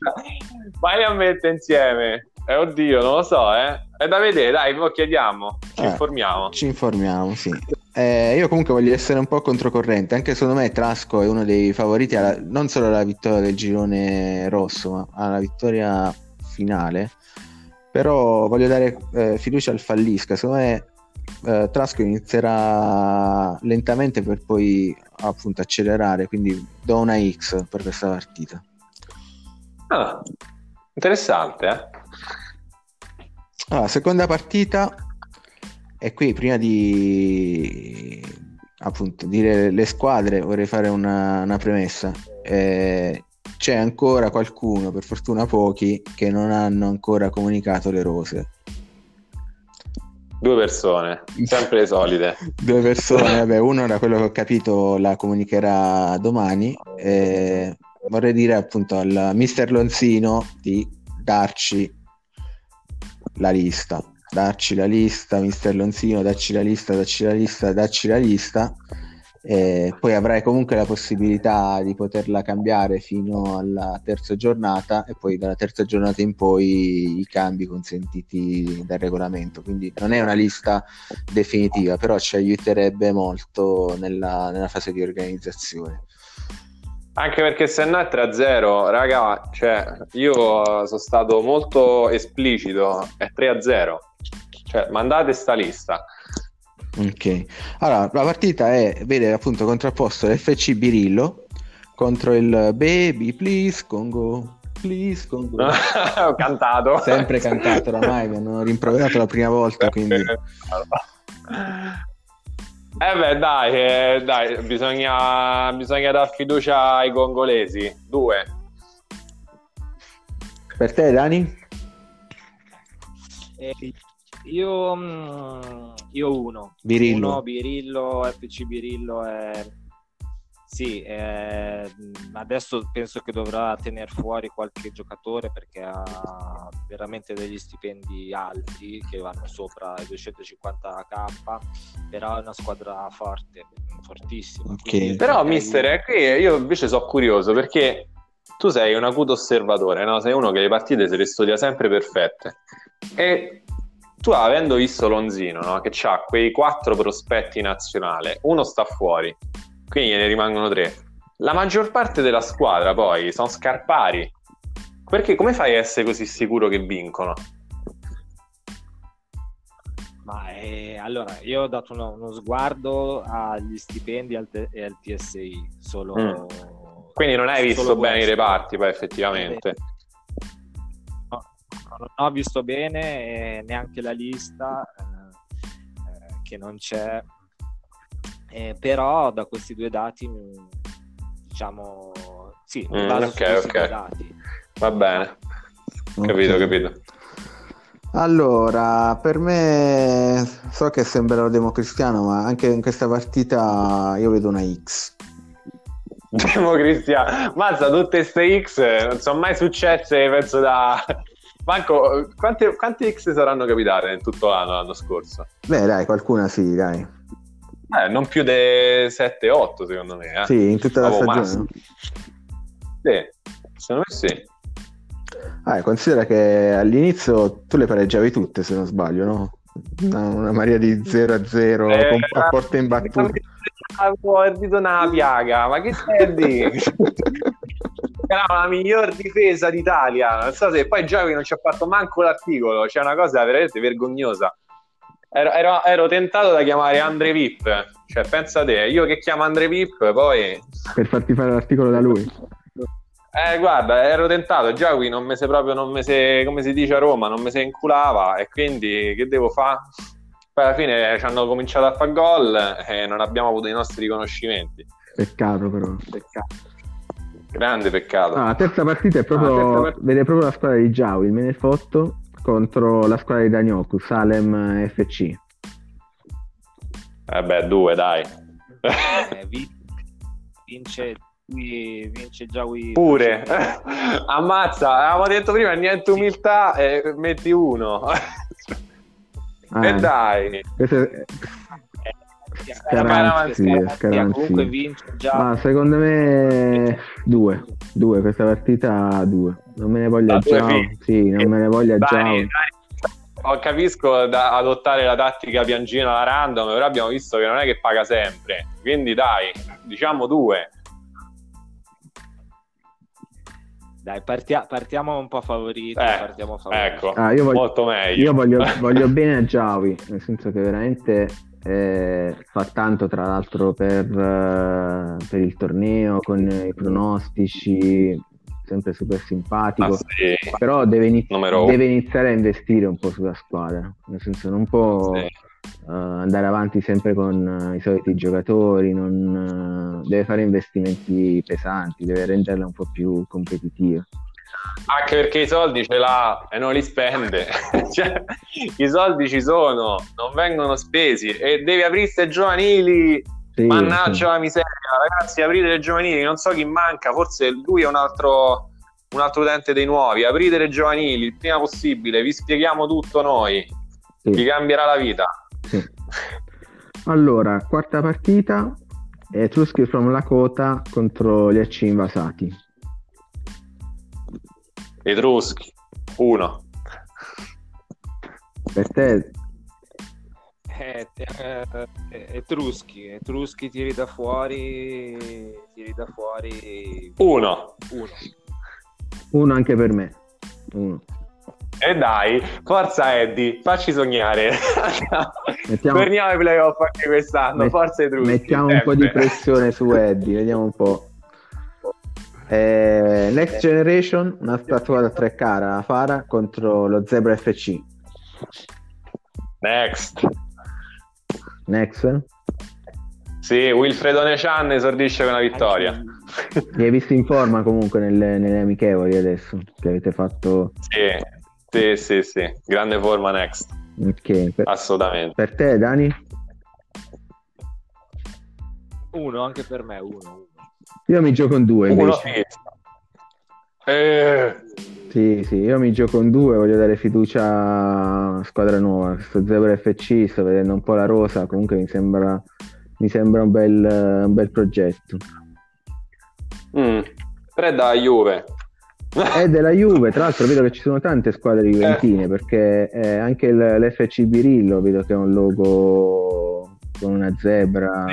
[laughs] Vai a mettere insieme. Eh, oddio, non lo so, eh. È da vedere, dai, lo chiediamo, ci eh, informiamo. Ci informiamo, sì. Eh, io comunque voglio essere un po' controcorrente, anche secondo me Trasco è uno dei favoriti alla, non solo alla vittoria del girone rosso, ma alla vittoria finale. Però voglio dare eh, fiducia al Fallisca, secondo me eh, Trasco inizierà lentamente per poi appunto accelerare, quindi do una X per questa partita. Ah, interessante, eh? Allora, seconda partita e qui prima di appunto dire le squadre vorrei fare una, una premessa. Eh, c'è ancora qualcuno, per fortuna pochi, che non hanno ancora comunicato le rose. Due persone, sempre le solite. [laughs] Due persone, vabbè, uno da quello che ho capito la comunicherà domani. Eh, vorrei dire appunto al mister Lonzino di darci la lista. Darci la lista, mister Lonzino, dacci la lista, dacci la lista, dacci la lista eh, poi avrai comunque la possibilità di poterla cambiare fino alla terza giornata e poi dalla terza giornata in poi i cambi consentiti dal regolamento. Quindi non è una lista definitiva però ci aiuterebbe molto nella, nella fase di organizzazione. Anche perché se no è 3-0 raga cioè, io sono stato molto esplicito. È 3-0 cioè mandate sta lista Ok, allora la partita è, vede appunto contrapposto l'FC Birillo contro il Baby Please Congo Please Congo. Ho [laughs] cantato. Sempre cantato oramai, mi hanno rimproverato la prima volta, quindi... Eh beh dai, eh, dai bisogna, bisogna dar fiducia ai congolesi. Due. Per te Dani? Eh, io, mm, io uno. Birillo. Uno, Birillo, FC Birillo è... Sì, eh, adesso penso che dovrà tenere fuori qualche giocatore perché ha veramente degli stipendi alti che vanno sopra i 250k, però è una squadra forte, fortissima. Okay. Però, mister, qui io invece sono curioso perché tu sei un acuto osservatore, no? sei uno che le partite se le studia sempre perfette. E tu avendo visto Lonzino, no? che ha quei quattro prospetti nazionali, uno sta fuori, quindi ne rimangono tre. La maggior parte della squadra poi sono scarpari. Perché come fai a essere così sicuro che vincono? Ma eh, allora, io ho dato uno, uno sguardo agli stipendi al te- e al TSI, solo... Mm. Quindi non hai visto bene i reparti poi effettivamente. Eh, non ho visto bene eh, neanche la lista eh, eh, che non c'è eh, però da questi due dati diciamo sì mm, ok ok dati. va bene capito okay. capito allora, per me so che sembrerò democristiano, ma anche in questa partita io vedo una X. [laughs] Democristiano, mazza, tutte queste X non sono mai successe, penso da, Manco, quante, quante X saranno capitate in tutto l'anno l'anno scorso? Beh, dai, qualcuna sì, dai. Eh, non più di 7-8 secondo me. Eh. Sì, in tutta la Avevo stagione. Sì, secondo me sì. Ah, considera che all'inizio tu le pareggiavi tutte, se non sbaglio, no? Una, una Maria di 0 a 0 Eh, con a porte imbattute. Avevo dito nella piaga, ma che stai a dire? [laughs] Era la miglior difesa d'Italia. Non so se poi Giovi non ci ha fatto manco l'articolo. C'è una cosa veramente vergognosa. Ero, ero- ero tentato da chiamare Andre Vip. Cioè, pensa te, io che chiamo Andre Vip, poi. Per farti fare l'articolo da lui. Eh, guarda, ero tentato. Giovi non mi se proprio, non mi se, come si dice a Roma, non mi se inculava. E quindi che devo fare? Poi alla fine ci hanno cominciato a fare gol e non abbiamo avuto i nostri riconoscimenti. Peccato però. Peccato. Grande peccato. Ah, la terza partita è proprio, Ah, part- vede proprio la squadra di Giaui, il Menefotto contro la squadra di Danioku, Salem FC. Eh beh, due, dai. Eh, vi- vince, vi- vince già Wii. Pure. [laughs] Ammazza, avevamo detto prima niente umiltà e metti uno. Ah, e dai. questo è- Scaramanzia, scaramanzia. Comunque vince già. Ma secondo me due, due, questa partita due. Non me ne voglia già. figli. Sì, non me ne voglia già. Oh, capisco da adottare la tattica piangina alla random, però abbiamo visto che non è che paga sempre. Quindi dai, diciamo due. Dai, partia- partiamo un po' favoriti. Eh, partiamo favoriti. ecco, Ah, io voglio- molto meglio. Io voglio, [laughs] voglio bene a Giavi, nel senso che veramente eh, fa tanto, tra l'altro, per, eh, per il torneo, con i pronostici, sempre super simpatico. Ah, sì. Però deve, iniz- deve iniziare a investire un po' sulla squadra, nel senso non può Sì. eh, andare avanti sempre con eh, i soliti giocatori, non, eh, deve fare investimenti pesanti, deve renderla un po' più competitiva. Anche perché i soldi ce l'ha e non li spende. [laughs] Cioè, I soldi ci sono, non vengono spesi e devi aprirsi giovanili. Sì, Mannaggia sì. la miseria, ragazzi, aprite le giovanili, non so chi manca, forse lui è un altro, un altro utente dei nuovi. Aprite le giovanili il prima possibile, vi spieghiamo tutto noi, Sì. vi cambierà la vita. Sì. Allora, quarta partita, Etruschi from Lakota contro gli AC invasati. Etruschi, uno. Per te, Eh, eh, eh, Etruschi, Etruschi tiri da fuori, tiri da fuori Uno. uno. uno anche per me. Uno. E dai, forza Eddie, facci sognare. [laughs] Mettiamo- Torniamo ai playoff anche quest'anno, Met- forza Etruschi. Mettiamo un po' di pressione su Eddie, vediamo un po'. Eh, Next Generation, una squadra tre cara, la Fara contro lo Zebra FC. Next. Next, Sì, Wilfredo Necian esordisce con una vittoria. [laughs] li hai visti in forma comunque nelle, nelle amichevoli adesso che avete fatto. Sì, sì, sì, sì. Grande forma next, Ok, per, assolutamente. per te, Dani? Uno anche per me, uno. Io mi gioco in due fisso. Eh, Sì, sì, io mi gioco in due, voglio dare fiducia a squadra nuova. Questo Zebra FC, sto vedendo un po' la rosa, comunque mi sembra, mi sembra un, bel, eh, un bel progetto. mm, tre da Juve. È della Juve, tra l'altro vedo che ci sono tante squadre juventine, perché eh, anche l'FC Birillo vedo che è un logo con una zebra.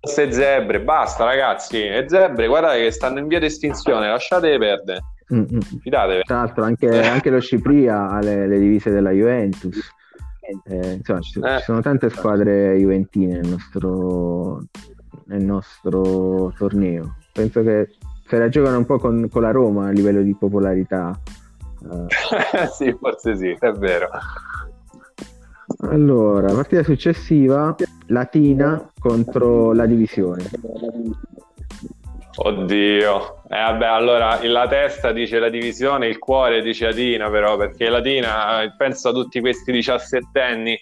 Queste zebre, basta ragazzi. Le zebre, guardate che stanno in via di estinzione, lasciatele perdere. Mm, mm. Fidatevi. Tra l'altro anche, anche lo Cipria ha le, le divise della Juventus. Eh, insomma, ci, Eh. ci sono tante squadre juventine nel nostro, nel nostro torneo. Penso che se la giocano un po' con, con la Roma a livello di popolarità. Eh, [laughs] sì, forse sì, è vero. allora, partita successiva, Latina contro la divisione. Oddio. Eh, vabbè, allora la testa dice la divisione, il cuore dice Latina, però, perché Latina, eh, penso a tutti questi diciassettenni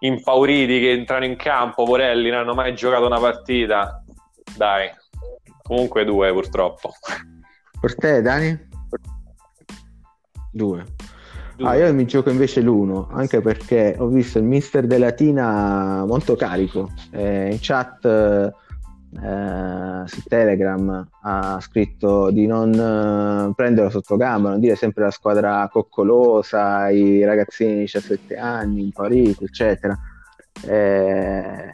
impauriti che entrano in campo, Porelli, non hanno mai giocato una partita. Dai, comunque due purtroppo. Per te, Dani? Due. Ah, io mi gioco invece l'uno, anche perché ho visto il mister della Tina molto carico. Eh, in chat eh, su Telegram ha scritto di non eh, prenderlo sotto gamba, non dire sempre la squadra coccolosa, i ragazzini di 17 anni, impariti, eccetera. Eh,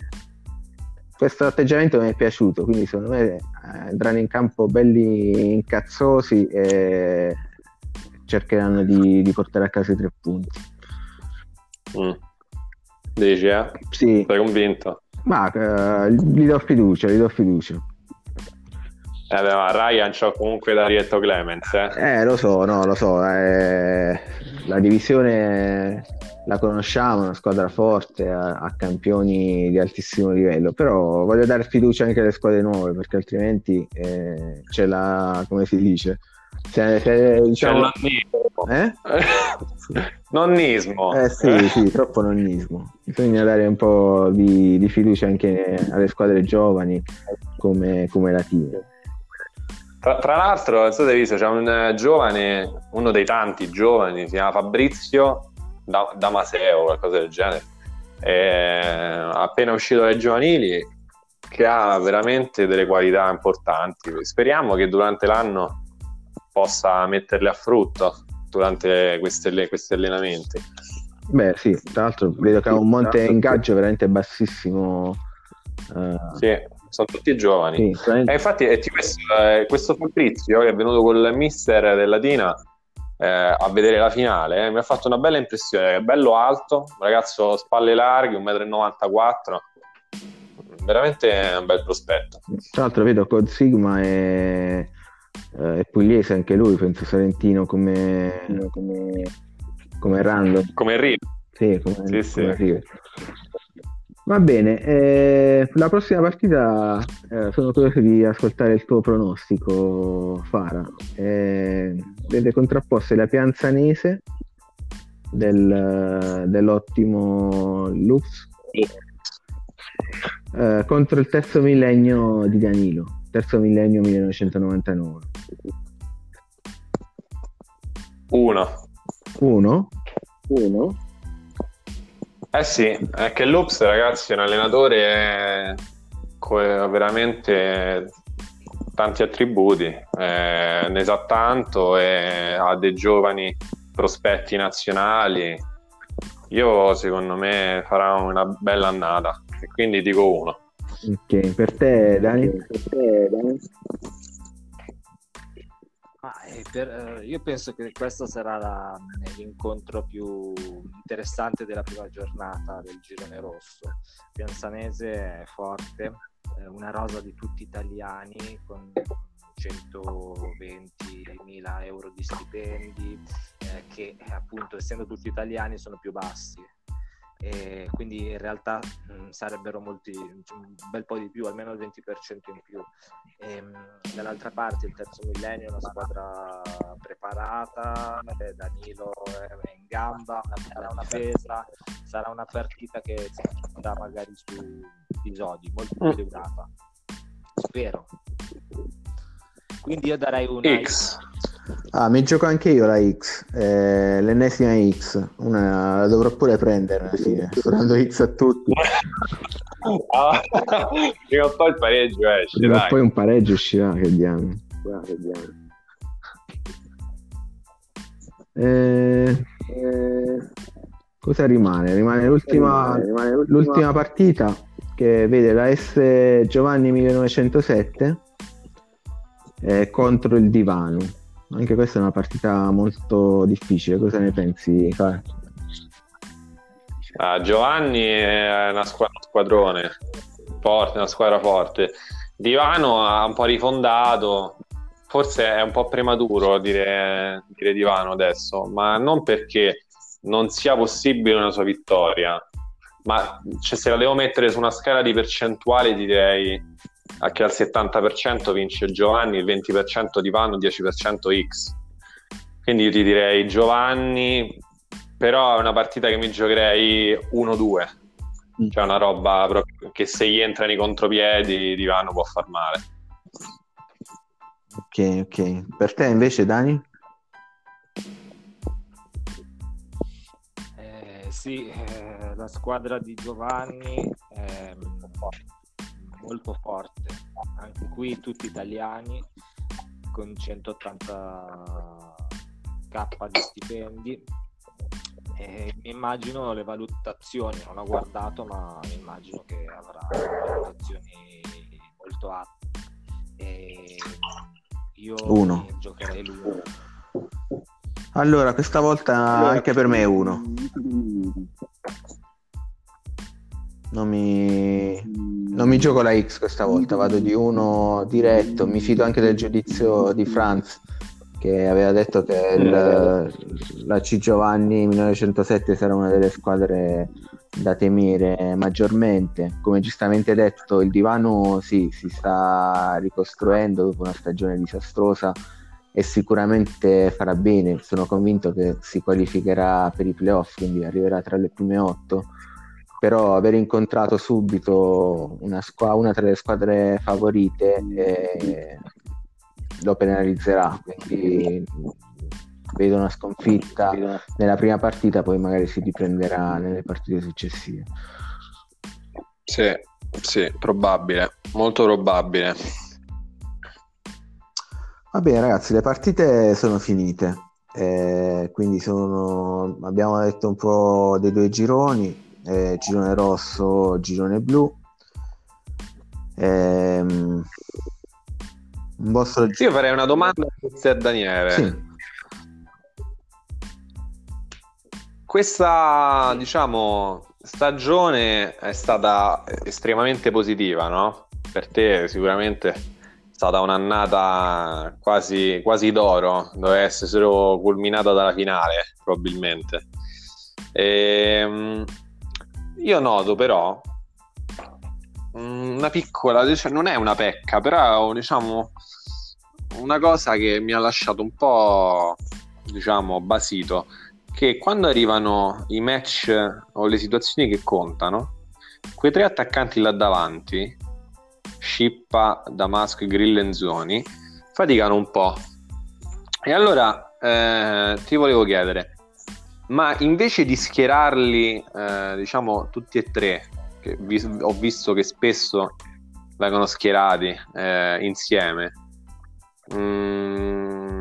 questo atteggiamento mi è piaciuto, quindi secondo me andranno in campo belli incazzosi e cercheranno di, di portare a casa i tre punti. Mm. Dici, eh? Sì. Sei convinto? Ma uh, gli do fiducia, gli do fiducia. Eh beh, ma Ryan c'ha comunque da Rietto Clemens, eh? Eh, lo so, no, lo so. Eh, la divisione la conosciamo, è una squadra forte, ha, ha, campioni di altissimo livello, però voglio dare fiducia anche alle squadre nuove, perché altrimenti eh, c'è la, come si dice, se, se, diciamo... Eh? [laughs] nonnismo. Eh sì, sì, troppo nonnismo. Bisogna dare un po' di, di fiducia anche alle squadre giovani come, come la team. Tra, tra, l'altro, non so se hai visto, c'è un giovane, uno dei tanti giovani, si chiama Fabrizio Damaseo, qualcosa del genere, è appena uscito dai giovanili, che ha veramente delle qualità importanti. Speriamo che durante l'anno possa metterle a frutto durante queste, questi allenamenti. Beh, sì, tra l'altro vedo che ha un monte ingaggio veramente bassissimo. Uh... Sì, sono tutti giovani. Sì, veramente... e infatti eh, questo, eh, questo Fabrizio che è venuto col mister della Dina eh, a vedere la finale, eh, mi ha fatto una bella impressione, è bello alto, un ragazzo spalle larghe, 1,94 m, veramente un bel prospetto. Tra l'altro vedo Code Sigma e eh, è pugliese anche lui, penso Salentino come, come, come random. Come River. Sì, come, sì, come sì. Va bene, eh, la prossima partita eh, sono curioso di ascoltare il tuo pronostico, Fara. Eh, vede contrapposte la Pianzanese del, dell'ottimo Lux eh, contro il terzo millennio di Danilo terzo millennio 1999. Uno. Uno? Uno? Eh sì, è che Loops ragazzi è un allenatore con veramente tanti attributi, eh, ne sa tanto e ha dei giovani prospetti nazionali. Io secondo me farà una bella annata e quindi dico uno. Ok, per te Dani? Per te, Dani? Ah, per, eh, io penso che questo sarà la, l'incontro più interessante della prima giornata del girone rosso. Pianzanese è forte, eh, una rosa di tutti italiani con 120.000 euro di stipendi eh, che appunto essendo tutti italiani sono più bassi e quindi in realtà mh, sarebbero molti, cioè, un bel po' di più, almeno il 20% in più. E, mh, dall'altra parte il terzo millennio è una squadra preparata, eh, Danilo è in gamba, sarà una difesa, sarà una partita che si andrà magari su episodi molto più equilibrata. Spero. Quindi io darei una X. Ah, mi gioco anche io la X, eh, l'ennesima X, una la dovrò pure prendere alla fine, [laughs] sto dando X a tutti. [laughs] ah, prima o poi il pareggio esce, prima dai. poi un pareggio uscirà, che diamo. Eh, eh, cosa rimane? Rimane l'ultima, rimane l'ultima... l'ultima partita che vede la S Giovanni 1907 eh, contro il Divano. Anche questa è una partita molto difficile. Cosa ne pensi, Far? Ah, Giovanni è una squadra, squadrone forte, una squadra forte. Divano ha un po' rifondato, forse è un po' prematuro dire, dire Divano adesso, ma non perché non sia possibile una sua vittoria, ma cioè, se la devo mettere su una scala di percentuale direi che al 70% vince Giovanni, il 20% di Vanno, 10% X. Quindi io ti direi Giovanni, però è una partita che mi giocherei 1-2. Mm. Cioè una roba che se gli entrano i contropiedi di Vanno può far male. Ok, ok. Per te invece Dani? sì, eh, la squadra di Giovanni è molto forte, anche qui tutti italiani con 180k di stipendi. E mi immagino le valutazioni, non ho guardato, ma mi immagino che avrà valutazioni molto alte. E io uno. giocherei l'uno. Allora, questa volta allora, anche per me è uno. Non mi... non mi gioco la X questa volta, vado di uno diretto. Mi fido anche del giudizio di Franz che aveva detto che il, la C Giovanni 1907 sarà una delle squadre da temere maggiormente. Come giustamente detto, il divano sì, si sta ricostruendo dopo una stagione disastrosa e sicuramente farà bene. Sono convinto che si qualificherà per i playoff, quindi arriverà tra le prime otto. Però aver incontrato subito una, squ- una tra le squadre favorite eh, lo penalizzerà. Quindi vedo una sconfitta nella prima partita, poi magari si riprenderà nelle partite successive. Sì, sì, probabile, molto probabile. Va bene ragazzi, le partite sono finite, eh, quindi sono, abbiamo detto un po' dei due gironi, eh, girone rosso, girone blu. Eh, un vostro... Io farei una domanda a Daniele. Sì. Questa, diciamo, stagione è stata estremamente positiva, no? Per te sicuramente stata un'annata quasi, quasi d'oro, doveva essere solo culminata dalla finale, probabilmente. E, ehm, io noto però una piccola, cioè non è una pecca, però diciamo una cosa che mi ha lasciato un po' diciamo basito, che quando arrivano i match o le situazioni che contano, quei tre attaccanti là davanti Scippa, Damasco, e Enzoni faticano un po'. E allora eh, ti volevo chiedere, ma invece di schierarli, eh, diciamo, tutti e tre, che vi, ho visto che spesso vengono schierati eh, insieme, mm,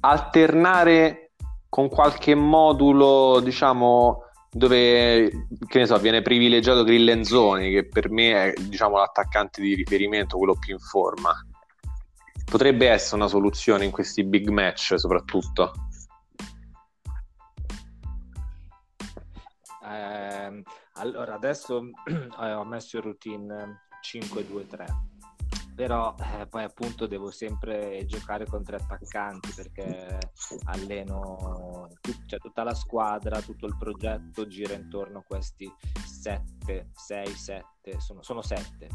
alternare con qualche modulo, diciamo, dove che ne so, viene privilegiato Grillenzoni, che per me è diciamo, l'attaccante di riferimento, quello più in forma. Potrebbe essere una soluzione in questi big match, soprattutto. Eh, allora, adesso [clears throat] eh, ho messo in routine 5-2-3 però eh, poi appunto devo sempre giocare con tre attaccanti perché alleno cioè, tutta la squadra, tutto il progetto gira intorno a questi 7, 6, 7, sono, sono 7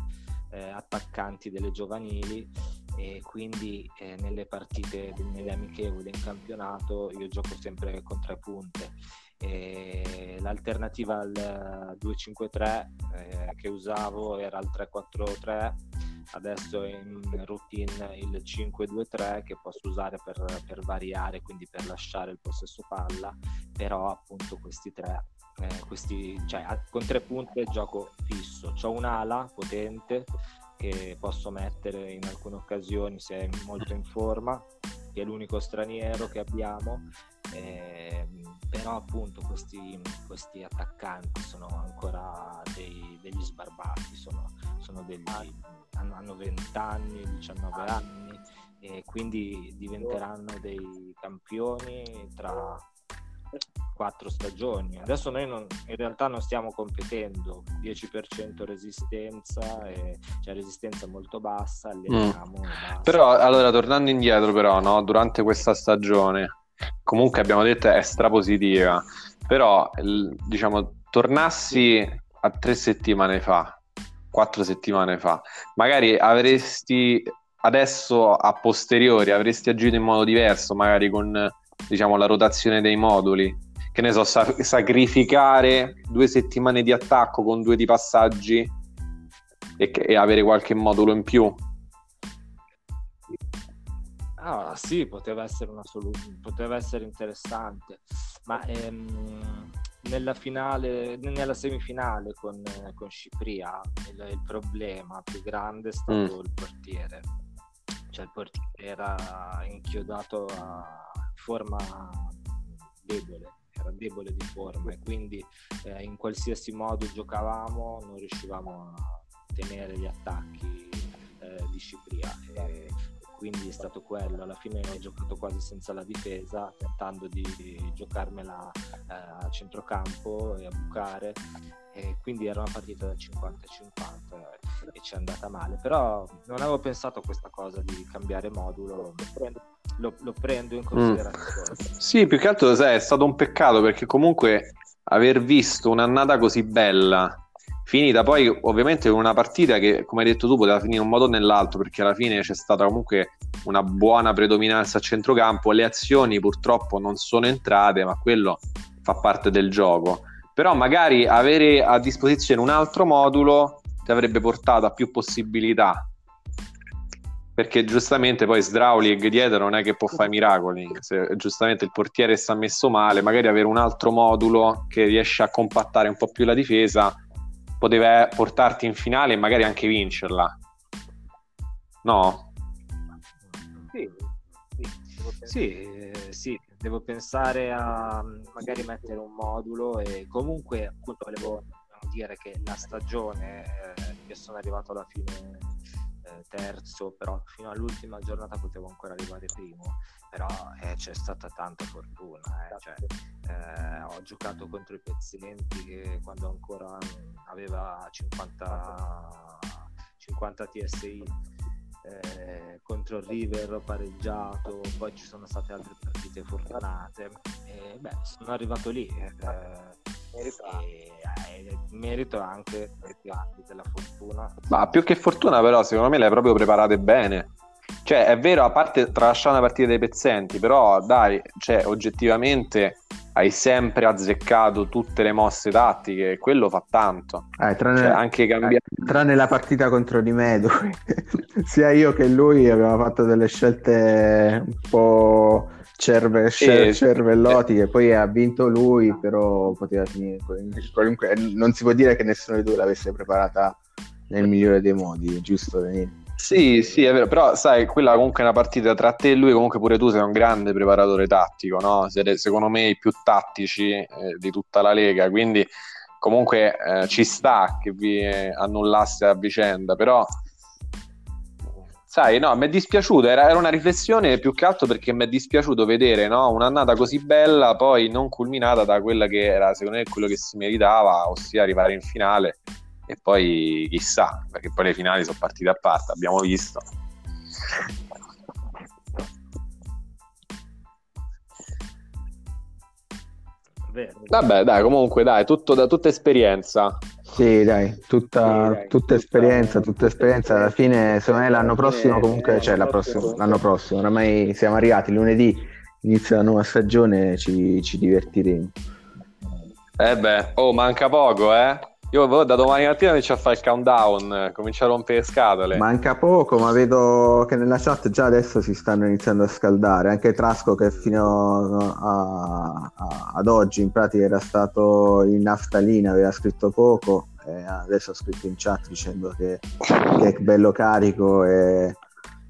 eh, attaccanti delle giovanili. E quindi eh, nelle partite, nelle amichevoli in campionato io gioco sempre con tre punte e l'alternativa al 2-5-3 eh, che usavo era il 3-4-3 adesso è in routine il 5-2-3 che posso usare per, per, variare, quindi per lasciare il possesso palla, però appunto questi tre, eh, questi, cioè, con tre punti gioco fisso, ho un'ala potente che posso mettere in alcune occasioni se è molto in forma, che è l'unico straniero che abbiamo, eh, però appunto questi, questi, attaccanti sono ancora dei, degli sbarbati, sono, sono degli hanno 20 anni, 19 anni e quindi diventeranno dei campioni tra quattro stagioni. Adesso noi non, in realtà non stiamo competendo, 10% resistenza, e, cioè resistenza molto bassa, alleniamo. Mm. Però allora tornando indietro però, no? durante questa stagione, comunque abbiamo detto è strapositiva, però diciamo tornassi a tre settimane fa, quattro settimane fa, magari avresti adesso a posteriori avresti agito in modo diverso, magari con diciamo la rotazione dei moduli. Che ne so, sa- sacrificare due settimane di attacco con due di passaggi e, e avere qualche modulo in più. Ah, sì, poteva essere una soluzione, poteva essere interessante, ma ehm, nella, finale, nella semifinale con, con Cipria il, il, problema più grande è stato mm. il portiere. Cioè il portiere era inchiodato a forma debole, era debole di forma e quindi eh, in qualsiasi modo giocavamo non riuscivamo a tenere gli attacchi eh, di Cipria. E, quindi è stato quello. Alla fine ho giocato quasi senza la difesa, tentando di giocarmela eh, a centrocampo e a bucare. E quindi era una partita da 50-50 e ci è andata male. Però non avevo pensato a questa cosa di cambiare modulo. Lo lo prendo in mm. considerazione. Mm. Sì, più che altro sai, è stato un peccato perché comunque aver visto un'annata così bella finita. Poi ovviamente con una partita che come hai detto tu poteva finire in un modo o nell'altro perché alla fine c'è stata comunque una buona predominanza a centrocampo. Le azioni purtroppo non sono entrate ma quello fa parte del gioco. Però magari avere a disposizione un altro modulo ti avrebbe portato a più possibilità. Perché giustamente poi Sdraulig dietro non è che può fare miracoli. Se giustamente il portiere sta messo male magari avere un altro modulo che riesce a compattare un po' più la difesa poteva portarti in finale e magari anche vincerla. No? Sì, sì, sì, eh, sì, devo pensare a magari mettere un modulo e comunque appunto volevo dire che la stagione, eh, io sono arrivato alla fine eh, terzo, però fino all'ultima giornata potevo ancora arrivare primo, però eh, c'è stata tanta fortuna, eh, cioè, eh, ho giocato contro i pezzenti che quando ancora aveva 50, 50 TSI eh, contro il River ho pareggiato, poi ci sono state altre partite fortunate e beh, sono arrivato lì. Eh, e, eh, merito anche della fortuna. Ma più che fortuna, però, secondo me le hai proprio preparate bene. Cioè, è vero, a parte tralasciare una partita dei pezzenti, però dai, cioè, oggettivamente hai sempre azzeccato tutte le mosse tattiche e quello fa tanto. Eh, tranne, cioè, anche cambiare... eh, tranne la partita contro Di Me, [laughs] sia io che lui abbiamo fatto delle scelte un po' cerve- e... cervellotti che poi ha vinto lui, però poteva finire qualunque... Non si può dire che nessuno di due l'avesse preparata nel migliore dei modi, giusto Danilo? Sì, sì, è vero, però sai, quella comunque è una partita tra te e lui, comunque pure tu sei un grande preparatore tattico, no? Siete secondo me i più tattici eh, di tutta la Lega, quindi comunque eh, ci sta che vi annullaste a vicenda, però sai, no, mi è dispiaciuto, era, era, una riflessione più che altro perché mi è dispiaciuto vedere no, un'annata così bella, poi non culminata da quella che era secondo me quello che si meritava, ossia arrivare in finale e poi chissà, perché poi le finali sono partite a parte, abbiamo visto. Vabbè, dai, comunque, dai, tutto da tutta esperienza. Sì, dai, tutta, sì, dai, tutta esperienza, tutta esperienza. Alla fine, secondo me l'anno prossimo, comunque, cioè prossima, l'anno prossimo, oramai siamo arrivati lunedì, inizia la nuova stagione, ci, ci divertiremo. Eh beh, oh, manca poco, eh? Io da domani mattina inizio a fare il countdown, comincio a rompere scatole. Manca poco, ma vedo che nella chat già adesso si stanno iniziando a scaldare. Anche Trasco, che fino a, a, ad oggi in pratica era stato in naftalina, aveva scritto poco, e adesso ha scritto in chat dicendo che, che è bello carico e,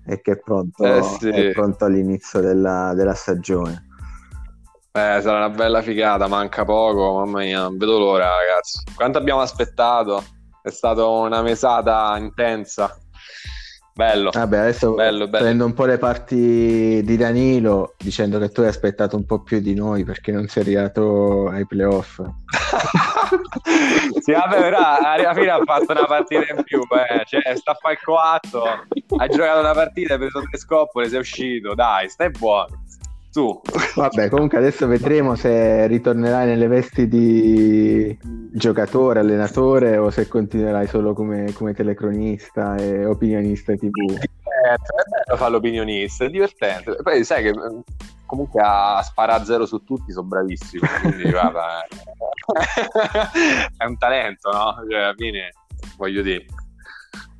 e che è pronto, eh sì. è pronto all'inizio della, della stagione. Eh, sarà una bella figata, manca poco, mamma mia, non vedo l'ora ragazzi. Quanto abbiamo aspettato? È stata una mesata intensa. Bello. Vabbè, adesso bello, bello. prendo un po' le parti di Danilo dicendo che tu hai aspettato un po' più di noi perché non sei arrivato ai playoff. [laughs] sì, vabbè, però alla fine ha fatto una partita in più, eh. cioè, sta a fare il coatto, hai giocato una partita, hai preso tre scoppole, sei uscito, dai, stai buono tu. Vabbè, comunque adesso vedremo se ritornerai nelle vesti di giocatore, allenatore o se continuerai solo come, come telecronista e opinionista TV. È bello fare l'opinionista, è divertente. Poi sai che mm, comunque a sparare zero su tutti sono bravissimo, quindi [laughs] guarda, [laughs] è un talento, no? Cioè, alla fine, voglio dire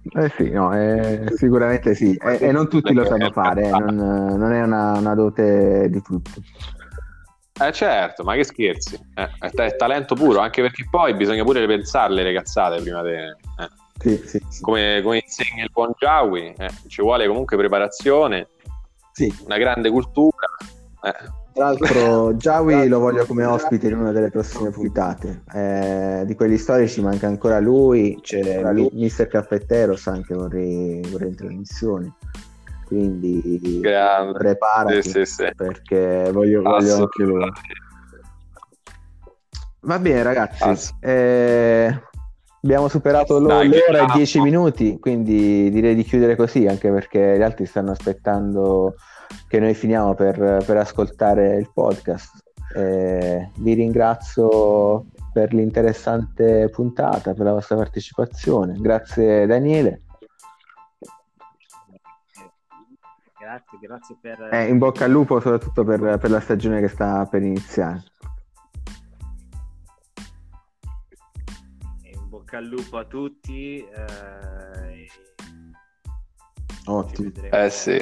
eh sì, no, eh, sicuramente sì, e, e, non tutti lo sanno fare, eh, non, non, è una, una, dote di tutti. Eh certo, ma che scherzi, eh, è, è, talento puro, anche perché poi bisogna pure pensarle le cazzate prima di... Eh. Sì, sì, sì. Come, come, insegna il buon Jawi, eh, ci vuole comunque preparazione, una grande cultura. Tra l'altro, Jawi lo voglio come ospite in una delle prossime puntate. Eh, di quelli storici manca ancora lui, c'è lui. Mister Caffetteros anche vorrei, vorrei in trasmissione. Quindi Grande. preparati sì, sì, perché voglio, voglio anche lui. Va bene, ragazzi. Eh, abbiamo superato l'ora e dieci minuti, quindi direi di chiudere così, anche perché gli altri stanno aspettando che noi finiamo per, per ascoltare il podcast. Eh, vi ringrazio per l'interessante puntata, per la vostra partecipazione. Grazie Daniele. Grazie, grazie per... Eh, in bocca al lupo soprattutto per, per la stagione che sta per iniziare. In bocca al lupo a tutti. Eh... Ottimo. Eh sì.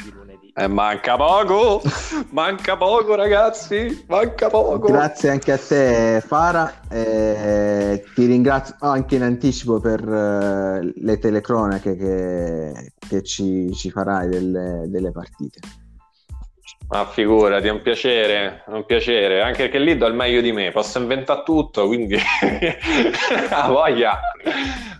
Eh, manca poco, [laughs] manca poco ragazzi, manca poco. Grazie anche a te Fara, eh, ti ringrazio anche in anticipo per uh, le telecronache che, che ci, ci, farai delle, delle partite. Ma figurati, è un piacere, è un piacere, anche perché lì do il meglio di me, posso inventare tutto, quindi [laughs] a voglia,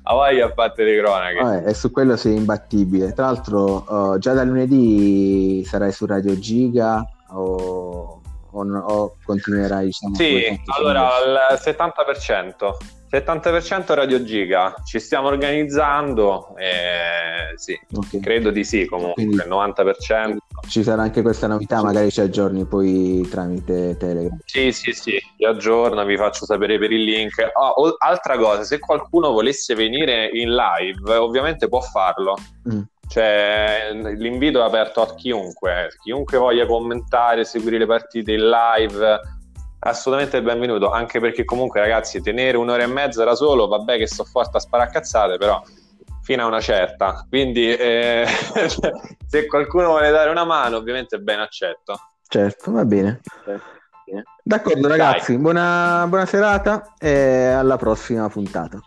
a voglia a parte le cronache. Vabbè, e su quello sei imbattibile. Tra l'altro, uh, già da lunedì sarai su Radio Giga o, o, o continuerai? Diciamo, sì, allora al 70%. 70% Radio Giga, ci stiamo organizzando, eh, sì, okay. credo di sì comunque, Quindi, il 90%. Ci sarà anche questa novità, magari ci aggiorni poi tramite Telegram. Sì, sì, sì, vi aggiorno, vi faccio sapere per il link. Oh, altra cosa, se qualcuno volesse venire in live, ovviamente può farlo. Mm. Cioè, l'invito è aperto a chiunque, chiunque voglia commentare, seguire le partite in live assolutamente benvenuto, anche perché comunque ragazzi tenere un'ora e mezza da solo, vabbè che sto forte a sparacazzate, però fino a una certa, quindi eh, [laughs] se qualcuno vuole dare una mano ovviamente ben accetto. Certo, va bene. D'accordo ragazzi, buona, buona serata e alla prossima puntata.